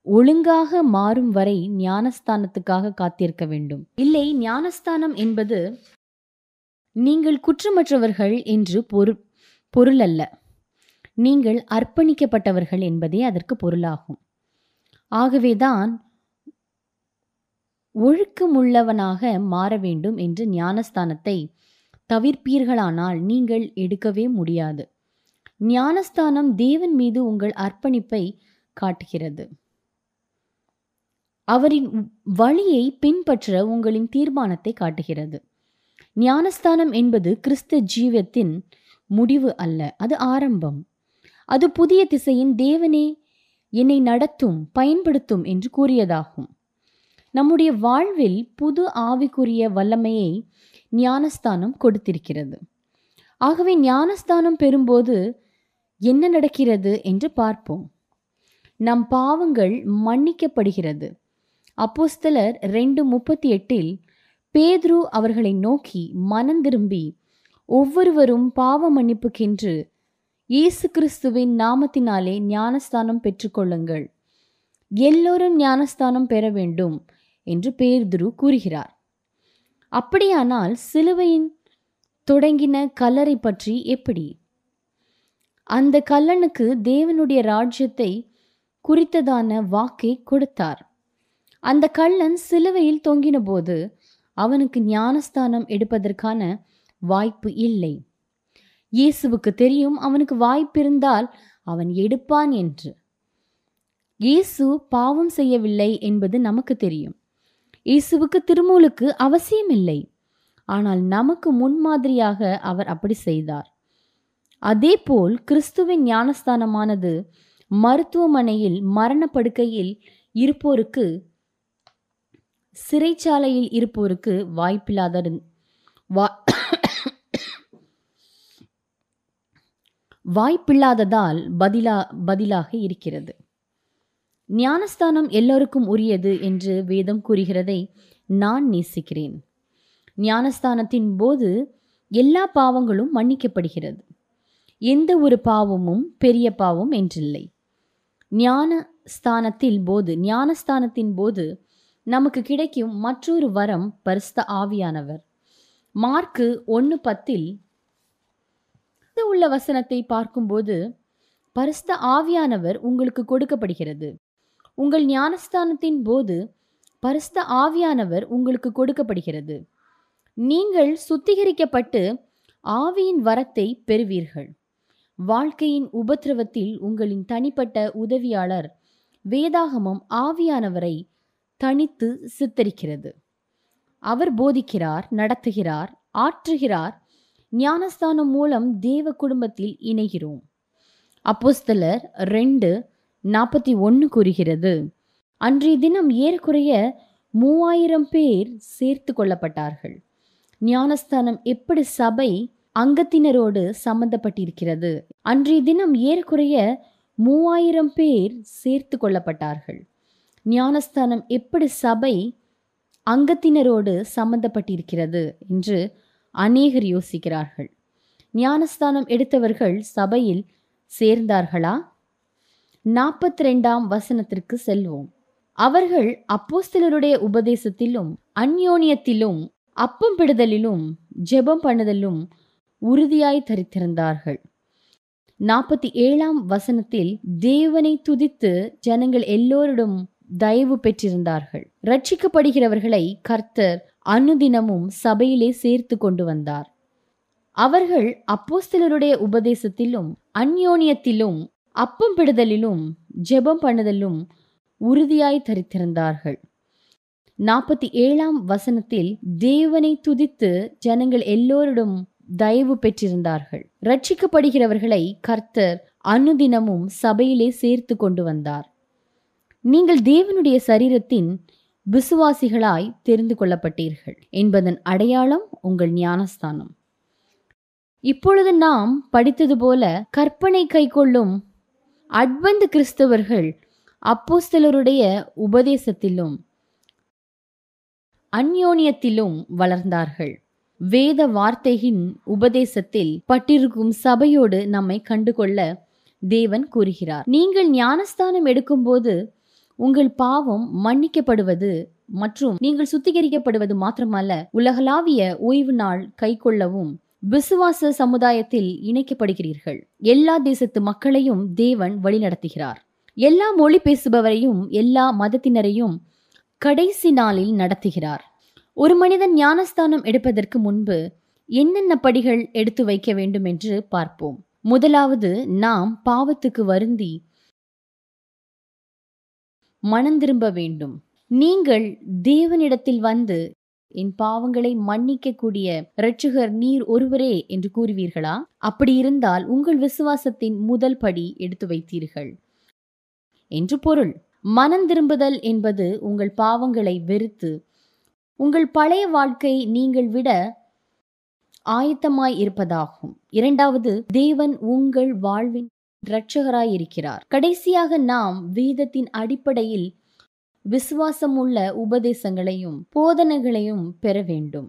ஒழுங்காக மாறும் வரை ஞானஸ்தானத்துக்காக காத்திருக்க வேண்டும். இல்லை ஞானஸ்தானம் என்பது நீங்கள் குற்றமற்றவர்கள் என்று பொரு பொருள் அல்ல நீங்கள் அர்ப்பணிக்கப்பட்டவர்கள் என்பதே அதற்கு பொருளாகும். ஆகவேதான் ஒழுக்கமுள்ளவனாக மாற வேண்டும் என்று ஞானஸ்தானத்தை தவிர்ப்பீர்களானால் நீங்கள் எடுக்கவே முடியாது. ஞானஸ்தானம் தேவன் மீது உங்கள் அர்ப்பணிப்பை காட்டுகிறது. அவரின் வழியை பின்பற்ற உங்களின் தீர்மானத்தை காட்டுகிறது. ஞானஸ்தானம் என்பது கிறிஸ்த ஜீவத்தின் முடிவு அல்ல அது ஆரம்பம். அது புதிய திசையின் தேவனே என்னை நடத்தும் பயன்படுத்தும் என்று கூறியதாகும். நம்முடைய வாழ்வில் புது ஆவிக்குரிய வல்லமையை ஞானஸ்தானம் கொடுத்திருக்கிறது. ஆகவே ஞானஸ்தானம் பெறும்போது என்ன நடக்கிறது என்று பார்ப்போம். நம் பாவங்கள் மன்னிக்கப்படுகிறது. அப்போஸ்தலர் ரெண்டு முப்பத்தி எட்டில் பேதுரு அவர்களை நோக்கி மனந்திரும்பி ஒவ்வொருவரும் பாவ மன்னிப்புக்கென்று இயேசு கிறிஸ்துவின் நாமத்தினாலே ஞானஸ்தானம் பெற்றுக்கொள்ளுங்கள். எல்லோரும் ஞானஸ்தானம் பெற வேண்டும் என்று பேதுரு கூறுகிறார். அப்படியானால் சிலுவையின் தொடங்கின கல்லறை பற்றி எப்படி? அந்த கல்லனுக்கு தேவனுடைய ராஜ்யத்தை குறித்ததான வாக்கை கொடுத்தார். அந்த கள்ளன் சிலுவையில் தொங்கின போது அவனுக்கு ஞானஸ்தானம் எடுப்பதற்கான வாய்ப்பு இல்லை. இயேசுவுக்கு தெரியும் அவனுக்கு வாய்ப்பிருந்தால் அவன் எடுப்பான் என்று. இயேசு பாவம் செய்யவில்லை என்பது நமக்கு தெரியும். இயேசுவுக்கு திருமூலுக்கு அவசியமில்லை. ஆனால் நமக்கு முன்மாதிரியாக அவர் அப்படி செய்தார். அதேபோல் கிறிஸ்துவின் ஞானஸ்தானமானது மருத்துவமனையில் மரணப்படுக்கையில் இருப்போருக்கு சிறைச்சாலையில் இருப்போருக்கு வாய்ப்பில்லாத வா வாய்ப்பில்லாததால் பதிலா பதிலாக இருக்கிறது. ஞானஸ்தானம் எல்லோருக்கும் உரியது என்று வேதம் கூறுகிறதை நான் நேசிக்கிறேன். ஞானஸ்தானத்தின் போது எல்லா பாவங்களும் மன்னிக்கப்படுகிறது. எந்த ஒரு பாவமும் பெரிய பாவம் என்றில்லை. ஞானஸ்தானத்தில் போது ஞானஸ்தானத்தின் போது நமக்கு கிடைக்கும் மற்றொரு வரம் பரிஸ்த ஆவியானவர். மார்க்கு ஒன்று பத்தில் உள்ள வசனத்தை பார்க்கும்போது பரிசுத்த ஆவியானவர் உங்களுக்கு கொடுக்கப்படுகிறது. உங்கள் ஞானஸ்தானத்தின் போது பரிசுத்த ஆவியானவர் உங்களுக்கு கொடுக்கப்படுகிறது. நீங்கள் சுத்திகரிக்கப்பட்டு ஆவியின் வரத்தை பெறுவீர்கள். வாழ்க்கையின் உபத்திரவத்தில் உங்களின் தனிப்பட்ட உதவியாளர் வேதாகமம் ஆவியானவரை தனித்து சித்தரிக்கிறது. அவர் போதிக்கிறார் நடத்துகிறார் ஆற்றுகிறார். ஞானஸ்தானம் மூலம் தேவ குடும்பத்தில் இணைகிறோம். அப்போஸ்தலர் ரெண்டு நாற்பத்தி ஒன்று கூறுகிறது. அன்றைய தினம் ஏறக்குறைய மூவாயிரம் பேர் சேர்த்து கொள்ளப்பட்டார்கள். ஞானஸ்தானம் எப்படி சபை அங்கத்தினரோடு சம்பந்தப்பட்டிருக்கிறது? அன்றைய தினம் ஏறக்குறைய மூவாயிரம் பேர் சேர்த்து கொள்ளப்பட்டார்கள். ஞானஸ்தானம் எப்படி சபை அங்கத்தினரோடு சம்பந்தப்பட்டிருக்கிறது என்று அநேகர் யோசிக்கிறார்கள். ஞானஸ்தானம் எடுத்தவர்கள் சபையில் சேர்ந்தார்களா? நாற்பத்தி ரெண்டாம் வசனத்திற்கு செல்வோம். அவர்கள் அப்போஸ்தலருடைய உபதேசத்திலும் அந்யோனியத்திலும் அப்பம் பிடுதலிலும் ஜெபம் பண்ணுதலும் உறுதியாய் தரித்திருந்தார்கள். நாற்பத்தி ஏழாம் வசனத்தில் தேவனை துதித்து ஜனங்கள் எல்லோரிடம் தயவு பெற்றிருந்தார்கள். ரட்சிக்கப்படுகிறவர்களை கர்த்தர் அனுதினமும் சபையிலே சேர்த்து கொண்டு வந்தார். அவர்கள் அப்போஸ்தலருடைய உபதேசத்திலும் அந்யோனியத்திலும் அப்பம் பிடுதலிலும் ஜெபம் பண்ணுதலும் உறுதியாய் தரித்திருந்தார்கள். நாற்பத்தி ஏழாம் வசனத்தில் தேவனை துதித்து ஜனங்கள் எல்லோரிடம் தயவு பெற்றிருந்தார்கள். ரட்சிக்கப்படுகிறவர்களை கர்த்தர் அனுதினமும் சபையிலே சேர்த்து கொண்டு வந்தார். நீங்கள் தேவனுடைய சரீரத்தின் விசுவாசிகளாய் தெரிந்து கொள்ளப்பட்டீர்கள் என்பதன் அடையாளம் உங்கள் ஞானஸ்தானம். இப்பொழுது நாம் படித்தது போல கற்பனை கைக்கொள்ளும் அட்வந்து கிறிஸ்தவர்கள் அப்போஸ்தலருடைய உபதேசத்திலும் அந்யோனியத்திலும் வளர்ந்தார்கள். வேத வார்த்தையின் உபதேசத்தில் பட்டிருக்கும் சபையோடு நம்மை கண்டுகொள்ள தேவன் கூறுகிறார். நீங்கள் ஞானஸ்தானம் எடுக்கும்போது உங்கள் பாவம் மன்னிக்கப்படுவது மற்றும் நீங்கள் சுத்திகரிக்கப்படுவது மாத்திரமல்ல உலகளாவிய ஓய்வு நாள் கைக்கொள்ளவும் விசுவாச சமுதாயத்தில் இணைக்கப்படுகிறீர்கள். எல்லா தேசத்து மக்களையும் தேவன் வழிநடத்துகிறார். எல்லா மொழி பேசுபவரையும் எல்லா மதத்தினரையும் கடைசி நாளில் நடத்துகிறார். ஒரு மனிதன் ஞானஸ்தானம் எடுப்பதற்கு முன்பு என்னென்ன படிகள் எடுத்து வைக்க வேண்டும் என்று பார்ப்போம். முதலாவது நாம் பாவத்துக்கு வருந்தி மனந்திரும்ப வேண்டும். நீங்கள் தேவனிடத்தில் வந்து என் பாவங்களை மன்னிக்கக்கூடிய இரட்சகர் நீர் ஒருவரே என்று கூறுவீர்களா? அப்படி இருந்தால் உங்கள் விசுவாசத்தின் முதல் படி எடுத்து வைத்தீர்கள். என்று பொருள் மனந்திரும்புதல் என்பது உங்கள் பாவங்களை வெறுத்து உங்கள் பழைய வாழ்க்கை நீங்கள் விட ஆயத்தமாய் இருப்பதாகும். இரண்டாவது தேவன் உங்கள் வாழ்வின் இரட்சகராயிருக்கிறார். கடைசியாக நாம் வேதத்தின் அடிப்படையில் விசுவாசமுள்ள உபதேசங்களையும் போதனைகளையும் பெற வேண்டும்.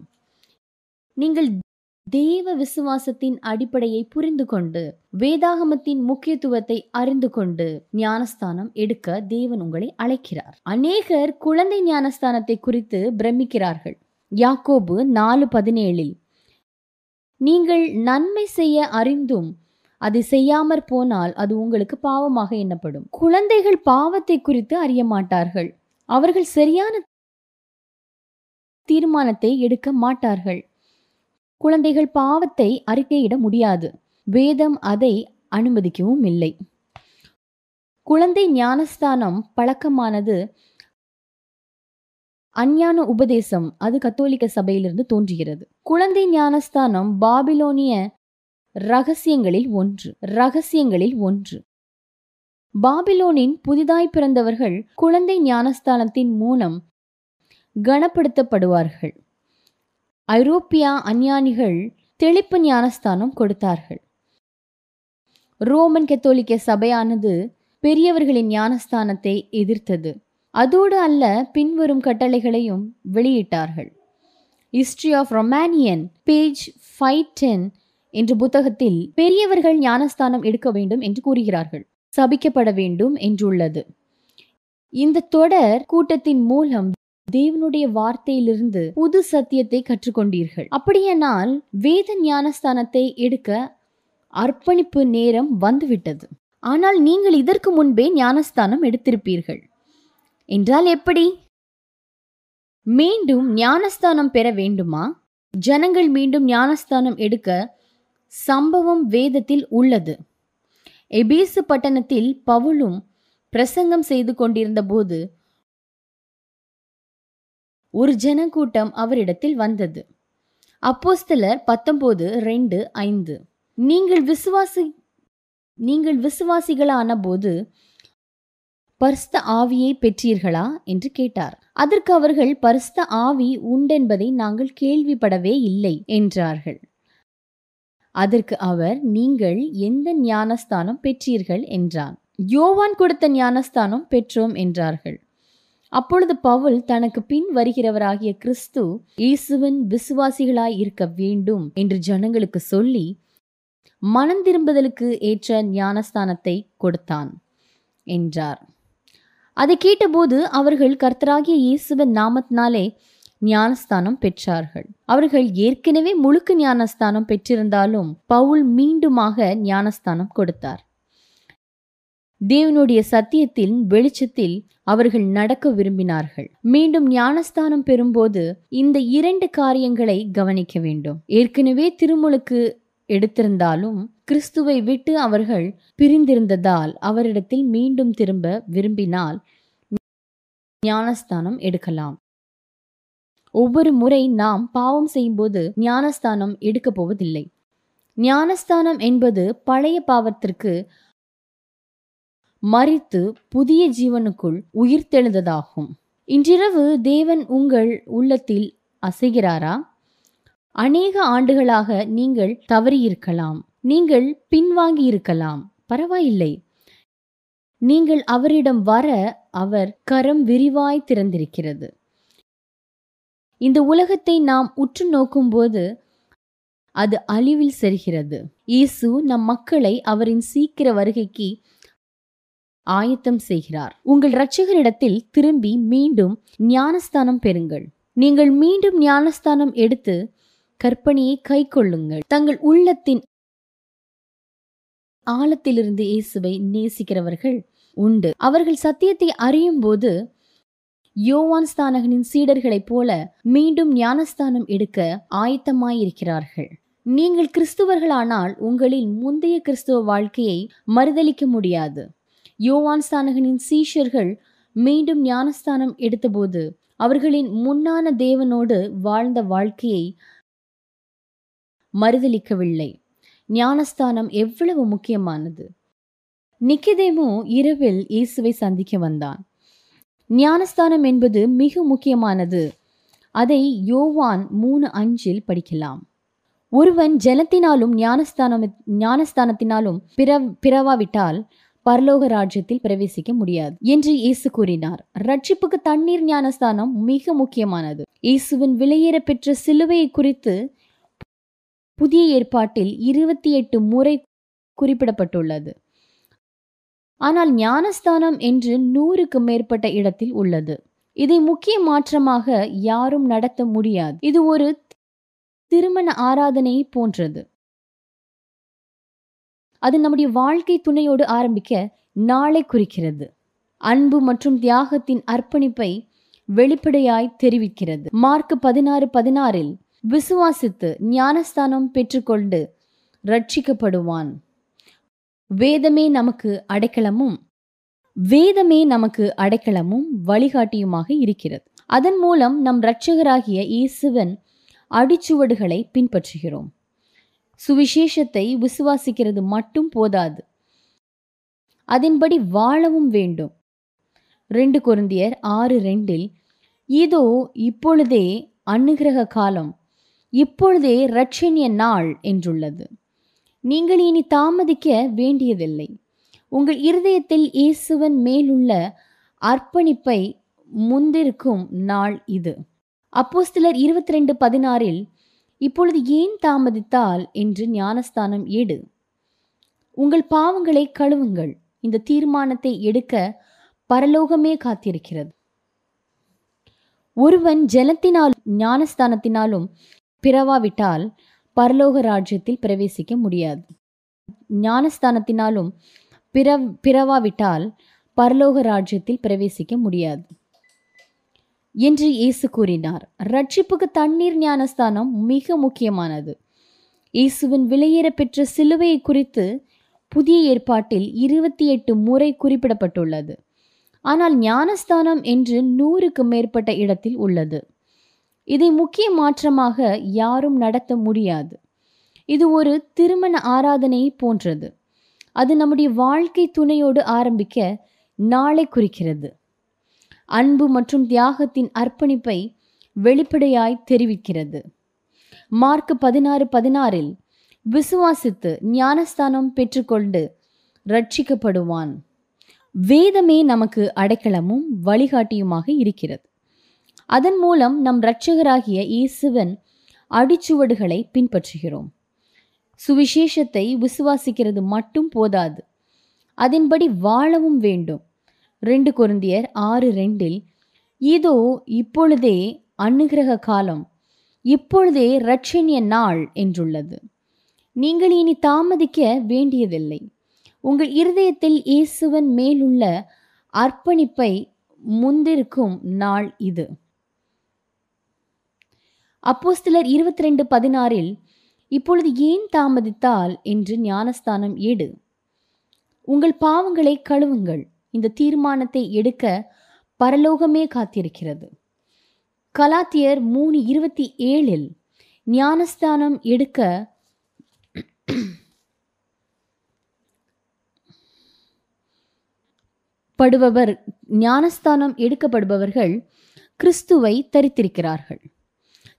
நீங்கள் தேவ விசுவாசத்தின் அடிப்படையை புரிந்து கொண்டு வேதாகமத்தின் முக்கியத்துவத்தை அறிந்து கொண்டு ஞானஸ்தானம் எடுக்க தேவன் உங்களை அழைக்கிறார். அநேகர் குழந்தை ஞானஸ்தானத்தை குறித்து பிரமிக்கிறார்கள். யாக்கோபு நாலு பதினேழில் நீங்கள் நன்மை செய்ய அறிந்தும் அதை செய்யாமற் போனால் அது உங்களுக்கு பாவமாக எண்ணப்படும். குழந்தைகள் பாவத்தை குறித்து அறிய மாட்டார்கள். அவர்கள் சரியான தீர்மானத்தை எடுக்க மாட்டார்கள். குழந்தைகள் பாவத்தை அறிக்கையிட முடியாது. வேதம் அதை அனுமதிக்கவும் இல்லை. குழந்தை ஞானஸ்தானம் பழக்கமானது அஞ்ஞான உபதேசம் அது கத்தோலிக்க சபையிலிருந்து தோன்றுகிறது. குழந்தை ஞானஸ்தானம் பாபிலோனிய ரகசியங்களில் ஒன்று ரகசியங்களில் ஒன்று. பாபிலோனின் புதிதாய் பிறந்தவர்கள் குழந்தை ஞானஸ்தானத்தின் மூலம் கனப்படுத்தப்படுவார்கள். ஐரோப்பியா அஞ்ஞானிகள் தெளிப்பு ஞானஸ்தானம் கொடுத்தார்கள். ரோமன் கத்தோலிக்க சபையானது பெரியவர்களின் ஞானஸ்தானத்தை எதிர்த்தது. அதோடு அல்ல பின்வரும் கட்டளைகளையும் வெளியிட்டார்கள். History of Romanian page five ten என்ற புத்தகத்தில் பெரியவர்கள் ஞானஸ்தானம் எடுக்க வேண்டும் என்று கூறுகிறார்கள். சபிக்கப்பட வேண்டும் என்றுள்ளது. இந்த தொடர் கூட்டத்தின் மூலம் தேவனுடைய வார்த்தையிலிருந்து புது சத்தியத்தை கற்றுக்கொண்டீர்கள். அப்படியானால் வேத ஞானஸ்தானத்தை எடுக்க அர்ப்பணிப்பு நேரம் வந்துவிட்டது. ஆனால் நீங்கள் இதற்கு முன்பே ஞானஸ்தானம் எடுத்திருப்பீர்கள். என்றால் எப்படி? மீண்டும் ஞானஸ்தானம் பெற வேண்டுமா? ஜனங்கள் மீண்டும் ஞானஸ்தானம் எடுக்க சம்பவம் வேதத்தில் உள்ளது. எபேசு பட்டணத்தில் பவுலும் பிரசங்கம் செய்து கொண்டிருந்த போது ஒரு ஜனக்கூட்டம் அவரிடத்தில் வந்தது. அப்போஸ்தலர் பத்தொன்பது ரெண்டு ஐந்து. நீங்கள் விசுவாசி நீங்கள் விசுவாசிகளான போது பரிஸ்த ஆவியை பெற்றீர்களா? என்று கேட்டார். அதற்கு அவர்கள் பரிஸ்த ஆவி உண்டென்பதை நாங்கள் கேள்விப்படவே இல்லை என்றார்கள். அதற்கு அவர் நீங்கள் எந்த ஞானஸ்தானம் பெற்றீர்கள்? என்றான். யோவான் கொடுத்த ஞானஸ்தானம் பெற்றோம் என்றார்கள். அப்பொழுது பவுல் தனக்கு பின் வருகிறவராகிய கிறிஸ்து இயேசுவின் விசுவாசிகளாய் இருக்க வேண்டும் என்று ஜனங்களுக்கு சொல்லி மனம் திரும்புதலுக்கு ஏற்ற ஞானஸ்தானத்தை கொடுத்தான் என்றார். அதை கேட்டபோது அவர்கள் கர்த்தராகிய இயேசுவின் நாமத்தினாலே ஞானஸ்தானம் பெற்றார்கள். அவர்கள் ஏற்கனவே முழுக்க ஞானஸ்தானம் பெற்றிருந்தாலும் பவுல் மீண்டுமாக ஞானஸ்தானம் கொடுத்தார். தேவனுடைய சத்தியத்தின் வெளிச்சத்தில் அவர்கள் நடக்க விரும்பினார்கள். மீண்டும் ஞானஸ்தானம் பெறும்போது இந்த இரண்டு காரியங்களை கவனிக்க வேண்டும். ஏற்கனவே திருமுழுக்கு எடுத்திருந்தாலும் கிறிஸ்துவை விட்டு அவர்கள் பிரிந்திருந்ததால் அவரிடத்தில் மீண்டும் திரும்ப விரும்பினால் ஞானஸ்தானம் எடுக்கலாம். ஒவ்வொரு முறை நாம் பாவம் செய்யும்போது ஞானஸ்தானம் எடுக்கப் போவதில்லை. ஞானஸ்தானம் என்பது பழைய பாவத்திற்கு மறித்து புதிய ஜீவனுக்குள் உயிர்த்தெழுந்ததாகும். இன்றிரவு தேவன் உங்கள் உள்ளத்தில் அசைகிறாரா? அநேக ஆண்டுகளாக நீங்கள் தவறியிருக்கலாம். நீங்கள் பின்வாங்கி இருக்கலாம் பரவாயில்லை. நீங்கள் அவரிடம் வர அவர் கரம் விரிவாய் திறந்திருக்கிறது. இந்த உலகத்தை நாம் உற்று நோக்கும்போது அது அழிவில் செல்கிறது. இயேசு நம் மக்களை அவரின் சீக்கிர வருகைக்கு ஆயத்தம் செய்கிறார். உங்கள் இரட்சகரிடத்தில் திரும்பி மீண்டும் ஞானஸ்தானம் பெறுங்கள். நீங்கள் மீண்டும் ஞானஸ்தானம் எடுத்து கற்பனையை கை கொள்ளுங்கள். தங்கள் உள்ளத்தின் ஆழத்திலிருந்து இயேசுவை நேசிக்கிறவர்கள் உண்டு. அவர்கள் சத்தியத்தை அறியும் போது யோவான் ஸ்தானகனின் சீடர்களைப் போல மீண்டும் ஞானஸ்தானம் எடுக்க ஆயத்தமாயிருக்கிறார்கள். நீங்கள் கிறிஸ்துவர்களானால் உங்களின் முந்தைய கிறிஸ்துவ வாழ்க்கையை மறுதளிக்க முடியாது. யோவான் ஸ்தானகனின் சீஷர்கள் மீண்டும் ஞானஸ்தானம் எடுத்தபோது அவர்களின் முன்னான தேவனோடு வாழ்ந்த வாழ்க்கையை மறுதளிக்கவில்லை. ஞானஸ்தானம் எவ்வளவு முக்கியமானது? நிக்கிதேமோ இரவில் இயேசுவை சந்திக்க வந்தான். ஞானஸ்தானம் என்பது மிக முக்கியமானது. அதை யோவான் மூணு அஞ்சில் படிக்கலாம். ஒருவன் ஜலத்தினாலும் ஞானஸ்தானம் ஞானஸ்தானத்தினாலும் பிற பிறவாவிட்டால் பரலோக ராஜ்யத்தில் பிரவேசிக்க முடியாது என்று இயேசு கூறினார். ரட்சிப்புக்கு தண்ணீர் ஞானஸ்தானம் மிக முக்கியமானது. இயேசுவின் விலையேற பெற்ற சிலுவையை குறித்து புதிய ஏற்பாட்டில் இருபத்தி எட்டு முறை குறிப்பிடப்பட்டுள்ளது. ஆனால் ஞானஸ்தானம் என்று நூறுக்கு மேற்பட்ட இடத்தில் உள்ளது. இதை முக்கிய மாற்றமாக யாரும் நடத்த முடியாது. இது ஒரு திருமண ஆராதனை போன்றது. அது நம்முடைய வாழ்க்கை துணையோடு ஆரம்பிக்க நாளை குறிக்கிறது. அன்பு மற்றும் தியாகத்தின் அர்ப்பணிப்பை வெளிப்படையாய் தெரிவிக்கிறது. மார்க் பதினாறு பதினாறில் விசுவாசித்து ஞானஸ்தானம் பெற்றுக்கொண்டு ரட்சிக்கப்படுவான். வேதமே நமக்கு அடைக்கலமும் வேதமே நமக்கு அடைக்கலமும் வழிகாட்டியுமாக இருக்கிறது. அதன் மூலம் நம் இரட்சகராகிய இயேசுவன் அடிச்சுவடுகளை பின்பற்றுகிறோம். சுவிசேஷத்தை விசுவாசிக்கிறது மட்டும் போதாது. அதன்படி வாழவும் வேண்டும். ரெண்டு குருந்தியர் ஆறு ரெண்டில் இதோ இப்பொழுதே அனுகிரக காலம் இப்பொழுதே ரட்சணிய நாள் என்றுள்ளது. நீங்கள் இனி தாமதிக்க வேண்டியதில்லை. உங்கள் இருதயத்தில் இயேசுவன் மேலுள்ள அர்ப்பணிப்பை முந்திருக்கும் நாள் இது. அப்போஸ்தலர் இருபத்தி ரெண்டு பதினாறில் இப்பொழுது ஏன் தாமதித்தால்? என்று ஞானஸ்தானம் எடு. உங்கள் பாவங்களை கழுவுங்கள். இந்த தீர்மானத்தை எடுக்க பரலோகமே காத்திருக்கிறது. ஒருவன் ஜலத்தினால் ஞானஸ்தானத்தினாலும் பிறவாவிட்டால் பரலோக ராஜ்யத்தில் பிரவேசிக்க முடியாது. ஞானஸ்தானத்தினாலும் பிற பிறவாவிட்டால் பரலோக ராஜ்யத்தில் பிரவேசிக்க முடியாது. என்று இயேசு கூறினார். ரட்சிப்புக்கு தண்ணீர் ஞானஸ்தானம் மிக முக்கியமானது. இயேசுவின் விலையேற பெற்ற சிலுவையை குறித்து புதிய ஏற்பாட்டில் இருபத்தி எட்டு முறை குறிப்பிடப்பட்டுள்ளது. ஆனால் ஞானஸ்தானம் என்று நூறுக்கு மேற்பட்ட இடத்தில் உள்ளது. இதை முக்கிய மாற்றமாக யாரும் நடத்த முடியாது. இது ஒரு திருமண ஆராதனை போன்றது. அது நம்முடைய வாழ்க்கை துணையோடு ஆரம்பிக்க நாளை குறிக்கிறது. அன்பு மற்றும் தியாகத்தின் அர்ப்பணிப்பை வெளிப்படையாய் தெரிவிக்கிறது. மார்க் பதினாறு பதினாறில் விசுவாசித்து ஞானஸ்தானம் பெற்றுக்கொண்டு ரட்சிக்கப்படுவான் வேதமே நமக்கு அடைக்கலமும் வழிகாட்டியுமாக இருக்கிறது. அதன் மூலம் நம் இரட்சகராகிய இயேசுவன் அடிச்சுவடுகளை பின்பற்றுகிறோம். சுவிசேஷத்தை விசுவாசிக்கிறது மட்டும் போதாது. அதன்படி வாழவும் வேண்டும். ரெண்டு குருந்தியர் ஆறு ரெண்டில் இதோ இப்பொழுதே அனுகிரக காலம் இப்பொழுதே இரட்சணிய நாள் என்றுள்ளது. நீங்கள் இனி தாமதிக்க வேண்டியதில்லை. உங்கள் இருதயத்தில் இயேசுவன் மேலுள்ள அர்ப்பணிப்பை முந்திருக்கும் நாள் இது. அப்போஸ்திலர் இருபத்தி ரெண்டு பதினாறில் இப்பொழுது ஏன் தாமதித்தால்? என்று ஞானஸ்தானம் ஏடு. உங்கள் பாவங்களை கழுவுங்கள். இந்த தீர்மானத்தை எடுக்க பரலோகமே காத்திருக்கிறது. கலாத்தியர் மூணு இருபத்தி ஏழில் ஞானஸ்தானம் எடுக்க படுபவர் ஞானஸ்தானம் எடுக்கப்படுபவர்கள் கிறிஸ்துவை தரித்திருக்கிறார்கள்.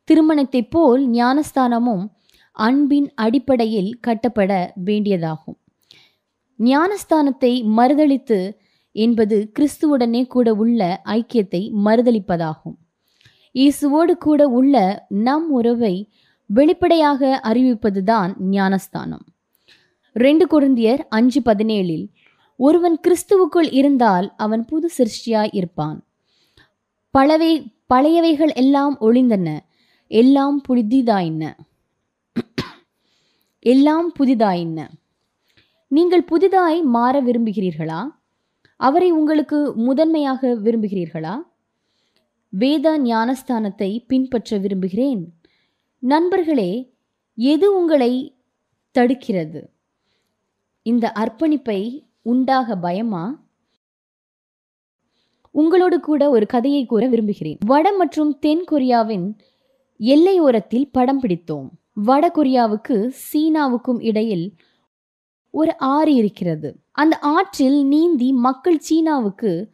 திருமணத்தைப் போல் ஞானஸ்தானமும் அன்பின் அடிப்படையில் கட்டப்பட வேண்டியதாகும். ஞானஸ்தானத்தை மறுதளித்து என்பது கிறிஸ்துவுடனே கூட உள்ள ஐக்கியத்தை மறுதளிப்பதாகும். இயேசுவோடு கூட உள்ள நம் உறவை வெளிப்படையாக அறிவிப்பதுதான் ஞானஸ்தானம். ரெண்டு குருந்தியர் அஞ்சு பதினேழில் ஒருவன் கிறிஸ்துவுக்குள் இருந்தால் அவன் புது சிருஷ்டியாய் இருப்பான். பழவை பழையவைகள் எல்லாம் ஒளிந்தன எல்லாம் புதிதாயின எல்லாம் புதிதாயின நீங்கள் புதிதாய் மாற விரும்புகிறீர்களா? அவரை உங்களுக்கு முதன்மையாக விரும்புகிறீர்களா? வேத ஞானஸ்தானத்தை பின்பற்ற விரும்புகிறேன். நண்பர்களே எது உங்களை தடுக்கிறது? இந்த அர்ப்பணிப்பை உண்டாக பயமா? உங்களோடு கூட ஒரு கதையை கூற விரும்புகிறேன். வட மற்றும் தென் கொரியாவின் எல்லையோரத்தில் படம் பிடித்தோம். வட கொரியாவுக்கு சீனாவுக்கும் இடையில் ஒரு ஆறு இருக்கிறது. அந்த ஆற்றில் நீந்தி மக்கள் சீனாவுக்கு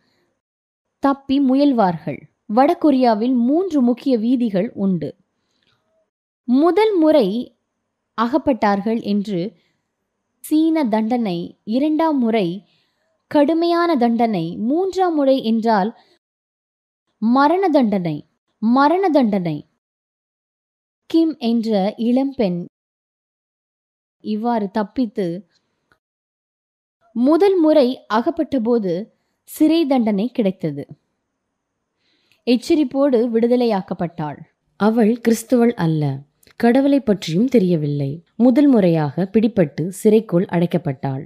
தப்பி முயல்வார்கள். வட கொரியாவில் மூன்று முக்கிய வீதிகள் உண்டு. முதல் முறை அகப்பட்டார்கள் என்று சீன தண்டனை இரண்டாம் முறை கடுமையான தண்டனை மூன்றாம் முறை என்றால் மரண தண்டனை மரண தண்டனை. கிம் என்ற இளம்பெண் இவ்வாறு தப்பித்து முதல் முறை அகப்பட்டபோது சிறை தண்டனை கிடைத்தது. எச்சரிப்போடு விடுதலையாக்கப்பட்டாள். அவள் கிறிஸ்துவள் அல்ல. கடவுளை பற்றியும் தெரியவில்லை. முதல் முறையாக பிடிபட்டு சிறைக்குள் அடைக்கப்பட்டாள்.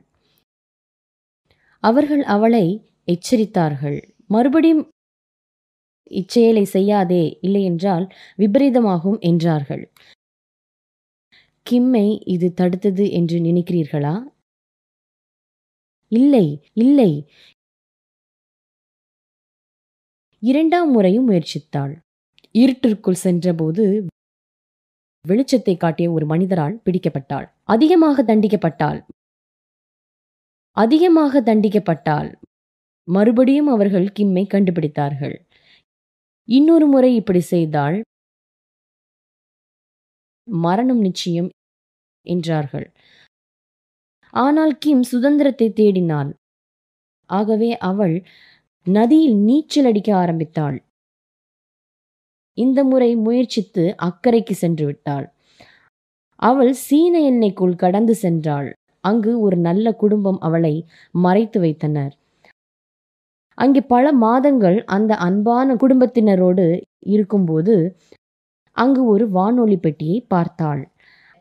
அவர்கள் அவளை எச்சரித்தார்கள். மறுபடியும் இச்செயலை செய்யாதே இல்லையென்றால் விபரீதமாகும் என்றார்கள். கிம்மை இது தடுத்தது என்று நினைக்கிறீர்களா? இல்லை இல்லை. இரண்டாம் முறையும் முயற்சித்தாள். இருட்டிற்குள் சென்றபோது வெளிச்சத்தை காட்டிய ஒரு மனிதரால் பிடிக்கப்பட்டாள். அதிகமாக தண்டிக்கப்பட்டாள். அதிகமாக தண்டிக்கப்பட்டால் மறுபடியும் அவர்கள் கிம்மை கண்டுபிடித்தார்கள். இன்னொரு முறை இப்படி செய்தால் மரணம் நிச்சயம் என்றார்கள். ஆனால் கிம் சுதந்திரத்தை தேடினாள். ஆகவே அவள் நதியில் நீச்சல் அடிக்க ஆரம்பித்தாள். இந்த முறை முயற்சித்து அக்கறைக்கு சென்று விட்டாள். அவள் சீன எண்ணெய்க்குள் கடந்து சென்றாள். அங்கு ஒரு நல்ல குடும்பம் அவளை மறைத்து வைத்தனர். அங்கே பல மாதங்கள் அந்த அன்பான குடும்பத்தினரோடு இருக்கும்போது அங்கு ஒரு வானொலி பெட்டியை பார்த்தாள்.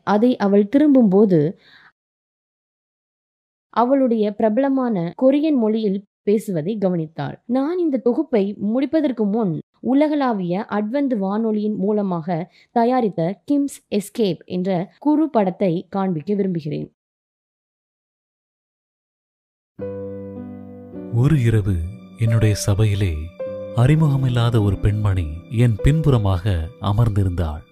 அதை அவள் திரும்பும்போது அவளுடைய பிரபலமான கொரியன் மொழியில் பேசுவதை கவனித்தாள். நான் இந்த தொகுப்பை முடிப்பதற்கு முன் உலகளாவிய அட்வந்து வானொலியின் மூலமாக தயாரித்த கிம்ஸ் எஸ்கேப் என்ற குறு படத்தை காண்பிக்க விரும்புகிறேன். ஒரு இரவு என்னுடைய சபையிலே அறிமுகமில்லாத ஒரு பெண்மணி என் பின்புறமாக அமர்ந்திருந்தாள்.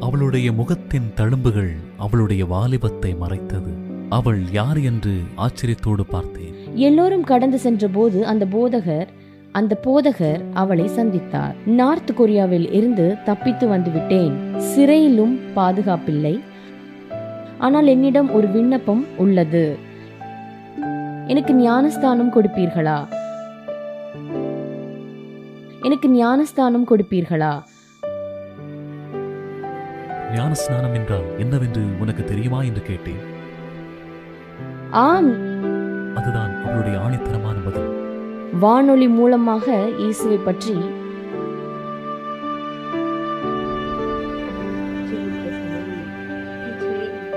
அவளுடைய முகத்தின் தழும்புகள் அவளுடைய வாலிபத்தை மறைத்தது. அவள் யார் என்று ஆச்சரியத்தோடு பார்த்தேன். எல்லோரும் கடந்து சென்ற போது அந்த போதகர் அந்த போதகர் அவளை சந்தித்தார். நார்த் கொரியாவில் இருந்து தப்பித்து வந்துவிட்டேன் சிறையிலும் பாதுகாப்பில்லை. ஆனால் என்னிடம் ஒரு விண்ணப்பம் உள்ளது. எனக்கு ஞானஸ்தானம் கொடுப்பீர்களா? எனக்கு ஞானஸ்தானம் கொடுப்பீர்களா? ஞானஸ்நானம் என்றால் என்னவென்று உனக்கு தெரியுமா என்று கேட்டேன். ஆம். அதுதான் அவளுடைய ஆணித்தரமான பதில். வானொலி மூலமாக இயேசுவை பற்றி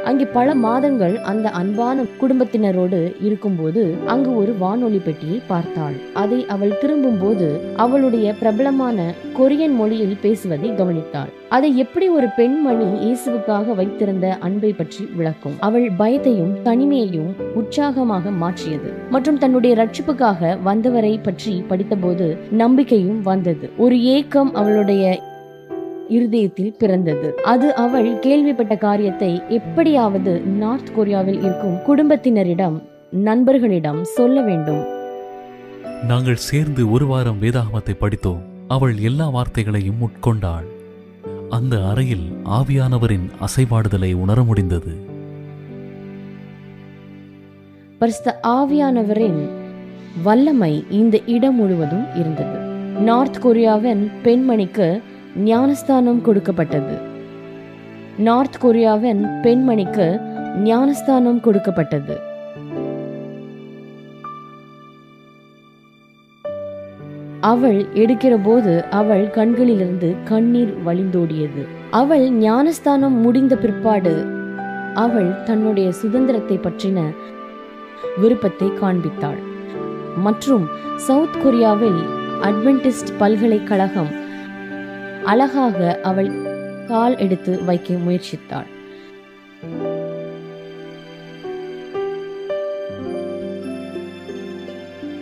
அங்கே பல மாதங்கள் அந்த அன்பான குடும்பத்தினரோடு இருக்கும்போது அங்கு ஒரு வானொலி பெட்டியை பார்த்தாள். அதை அவள் திரும்பும்போது அவளுடைய பிரபலமான கொரியன் மொழியில் பேசுவதை கவனித்தாள். அதை எப்படி ஒரு பெண்மணி இயேசுவுக்காக வைத்திருந்த அன்பை பற்றி விளக்கும். அவள் பயத்தையும் தனிமையையும் உற்சாகமாக மாற்றியது. மற்றும் தன்னுடைய ரட்சிப்புக்காக வந்தவரை பற்றி படித்தபோது நம்பிக்கையும் வந்தது. ஒரு ஏக்கம் அவளுடைய இருதயத்தில் பிறந்தது. அது அவள் கேள்விப்பட்ட காரியத்தை எப்படியாவது நார்த் கொரியாவில் இருக்கும் குடும்பத்தினரிடம் நண்பர்களிடம் சொல்ல வேண்டும். நாங்கள் சேர்ந்து ஒரு வாரம் வேதாகமத்தை படித்தோம். அவள் எல்லா வார்த்தைகளையும் உட்கொண்டாள். அந்த அறையில் ஆவியானவரின் அசைபாடுதலை உணர முடிந்தது. பரிசுத்த ஆவியானவரின் வல்லமை இந்த இடம் முழுவதும் இருந்தது. நார்த் கொரியாவின் பெண்மணிக்கு ஞானஸ்தானம் கொடுக்கப்பட்டது. நார்த் கொரியாவின் பெண்மணிக்கு ஞானஸ்தானம் கொடுக்கப்பட்டது. அவள் எடுக்கிற போது அவள் கண்களிலிருந்து கண்ணீர் வழிந்தோடியது. அவள் ஞானஸ்தானம் முடிந்த பிற்பாடு அவள் தன்னுடைய சுதந்திரத்தை பற்றின விருப்பத்தை காண்பித்தாள். மற்றும் சவுத் கொரியாவில் அட்வென்டிஸ்ட் பல்கலைக்கழகம் அழகாக அவள் கால் எடுத்து வைக்க முயற்சித்தாள்.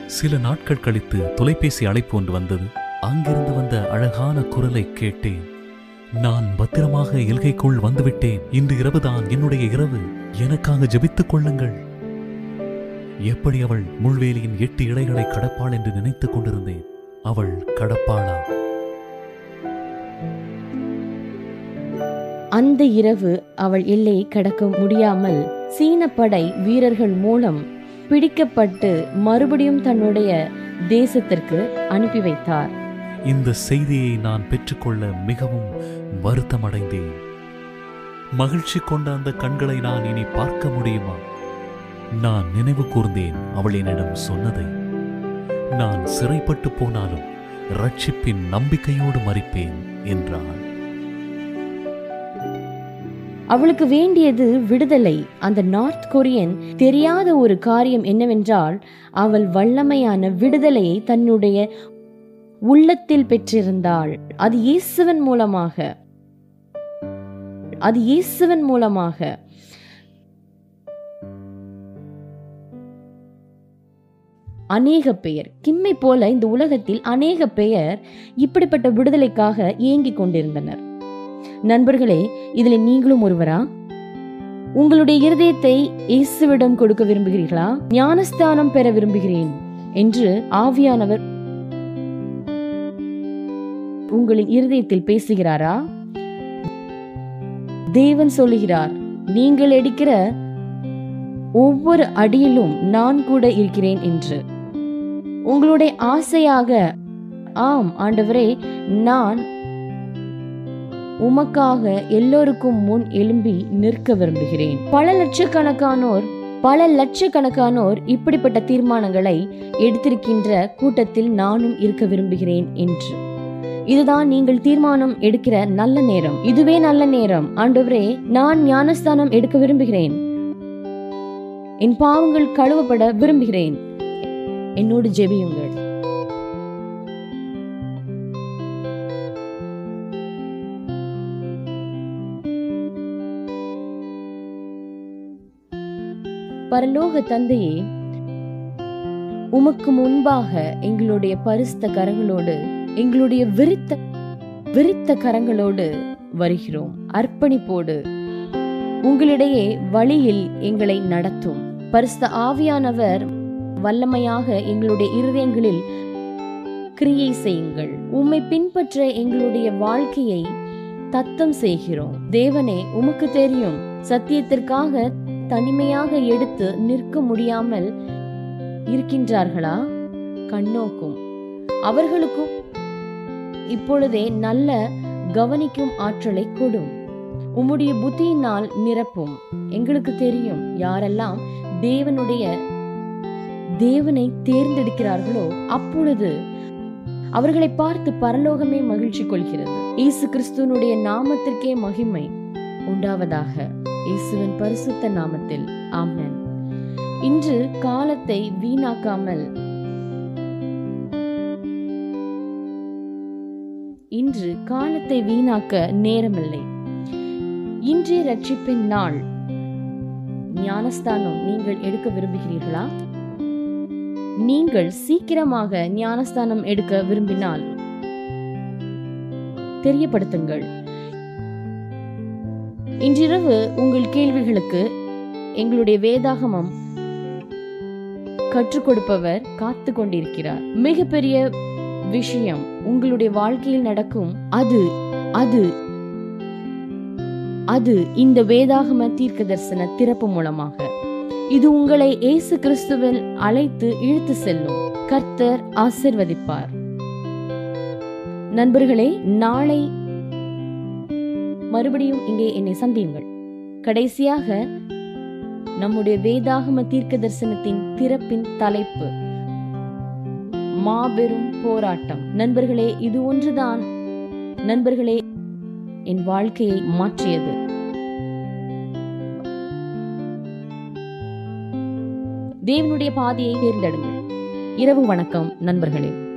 சில நாட்கள் கழித்து தொலைபேசி அழைப்பு ஒன்று வந்தது. அங்கிருந்து வந்த அழகான குரலை கேட்டேன். நான் பத்திரமாக எல்கைக்குள் வந்துவிட்டேன். இன்று இரவுதான் என்னுடைய இரவு. எனக்காக ஜெபித்துக் கொள்ளுங்கள். எப்படி அவள் முள்வேலியின் எட்டு இலைகளை கடப்பாள் என்று நினைத்துக் கொண்டிருந்தேன். அவள் கடப்பாளா? அந்த இரவு அவள் எல்லையை கடக்க முடியாமல் சீன படை வீரர்கள் மூலம் பிடிக்கப்பட்டு மறுபடியும் தன்னுடைய தேசத்திற்கு அனுப்பி வைத்தார். இந்த செய்தியை நான் பெற்றுக்கொள்ள மிகவும் வருத்தமடைந்தேன். மகிழ்ச்சி கொண்ட அந்த கண்களை நான் இனி பார்க்க முடியுமா? நான் நினைவு கூர்ந்தேன் அவள் என்னிடம் சொன்னதை. நான் சிறைப்பட்டு போனாலும் ரட்சிப்பின் நம்பிக்கையோடு மறிப்பேன் என்றாள். அவளுக்கு வேண்டியது விடுதலை. அந்த நார்த் கொரியன் தெரியாத ஒரு காரியம் என்னவென்றால் அவள் வல்லமையான விடுதலையை தன்னுடைய உள்ளத்தில் பெற்றிருந்தாள். அது இயேசுவன் மூலமாக. அது இயேசுவன் மூலமாக. அநேக பெயர். கிம்மை போல இந்த உலகத்தில் அநேக பெயர் இப்படிப்பட்ட விடுதலைக்காக ஏங்கிக் கொண்டிருந்தனர். நண்பர்களே இதில் நீங்களும் ஒருவரா? உங்களுடைய இருதயத்தை இயேசுவிடம் கொடுக்க விரும்புகிறீர்களா? ஞானஸ்தானம் பெற விரும்புகிறேன் என்று ஆவியானவர் உங்களின் இருதயத்தில் பேசுகிறாரா? தேவன் சொல்லுகிறார் நீங்கள் எடுக்கிற ஒவ்வொரு அடியிலும் நான் கூட இருக்கிறேன் என்று. உங்களுடைய ஆசையாக ஆம் ஆண்டவரே நான் உமக்காக எல்லோருக்கும் முன் எழும்பி நிற்க விரும்புகிறேன். பல லட்சக்கணக்கானோர் பல லட்சக்கணக்கானோர் இப்படிப்பட்ட தீர்மானங்களை எடுத்திருக்கின்ற கூட்டத்தில் நானும் இருக்க விரும்புகிறேன் என்று. இதுதான் நீங்கள் தீர்மானம் எடுக்கிற நல்ல நேரம். இதுவே நல்ல நேரம். ஆண்டவரே நான் ஞானஸ்தானம் எடுக்க விரும்புகிறேன். என் பாவங்கள் கழுவப்பட விரும்புகிறேன். என்னோடு ஜெபியுங்கள். பரலோக தந்தையே உமக்கு முன்பாக எங்களுடைய பரிசுத்த கரங்களோடு எங்களுடைய விரித்த விரித்த கரங்களோடு வருகிறோம். அர்ப்பணிப்போடு உங்களிடையே வழியில் எங்களை நடத்தும். பரிசுத்த ஆவியானவர் வல்லமையாக எங்களுடைய இருதயங்களில் கிரியை செய்யுங்கள். உம்மை பின்பற்ற எங்களுடைய வாழ்க்கையை தத்தம் செய்கிறோம். தேவனே உமக்கு தெரியும். சத்தியத்திற்காக தனிமையாக எடுத்து நிற்க முடியாமல் இருக்கின்றார்களா? கண்ணோக்கும். அவர்களுக்கும் இப்பொழுதே நல்ல கவனிக்கும் ஆற்றலை கொடும். உம்முடைய புத்தியினால் நிரப்பும். எங்களுக்கு தெரியும் யாரெல்லாம் தேவனுடைய தேவனை தேர்ந்தெடுக்கிறார்களோ அப்பொழுது அவர்களை பார்த்து பரலோகமே மகிழ்ச்சி கொள்கிறது. இயேசு கிறிஸ்துவனுடைய நாமத்திற்கே மகிமை. உண்டாவதாக இயேசுவின் பரிசுத்த நாமத்தில். ஆமென். இன்று காலத்தை வீணாக்காமல் இன்று காலத்தை வீணாக்க நேரமில்லை. இன்றைய ரட்சிப்பின் நாள். ஞானஸ்தானம் நீங்கள் எடுக்க விரும்புகிறீர்களா? நீங்கள் சீக்கிரமாக ஞானஸ்தானம் எடுக்க விரும்பினால் தெரியப்படுத்துங்கள். இன்றிரவு உங்கள் கேள்விகளுக்கு எங்களுடைய வேதாகமம் கற்றுக் கொடுப்பவர் காத்து கொண்டிருக்கிறார். மிகப்பெரிய விஷயம் உங்களுடைய வாழ்க்கையில் நடக்கும் அது அது அது இந்த வேதாகம தீர்க்க தரிசன திறப்பு மூலமாக. இது உங்களை இயேசு கிறிஸ்துவில் அழைத்து இழுத்து செல்லும். கர்த்தர் ஆசிர்வதிப்பார். நண்பர்களே நாளை மறுபடியும் இங்கே என்னை சந்தியுங்கள். கடைசியாக நம்முடைய வேதாகம தீர்க்க தரிசனத்தின் திறப்பின் தலைப்பு மாபெரும் போராட்டம். நண்பர்களே இது ஒன்றுதான். நண்பர்களே என் வாழ்க்கையை மாற்றியது. தேவனுடைய பாதையை தேர்ந்தெடுங்கள். இரவு வணக்கம் நண்பர்களே.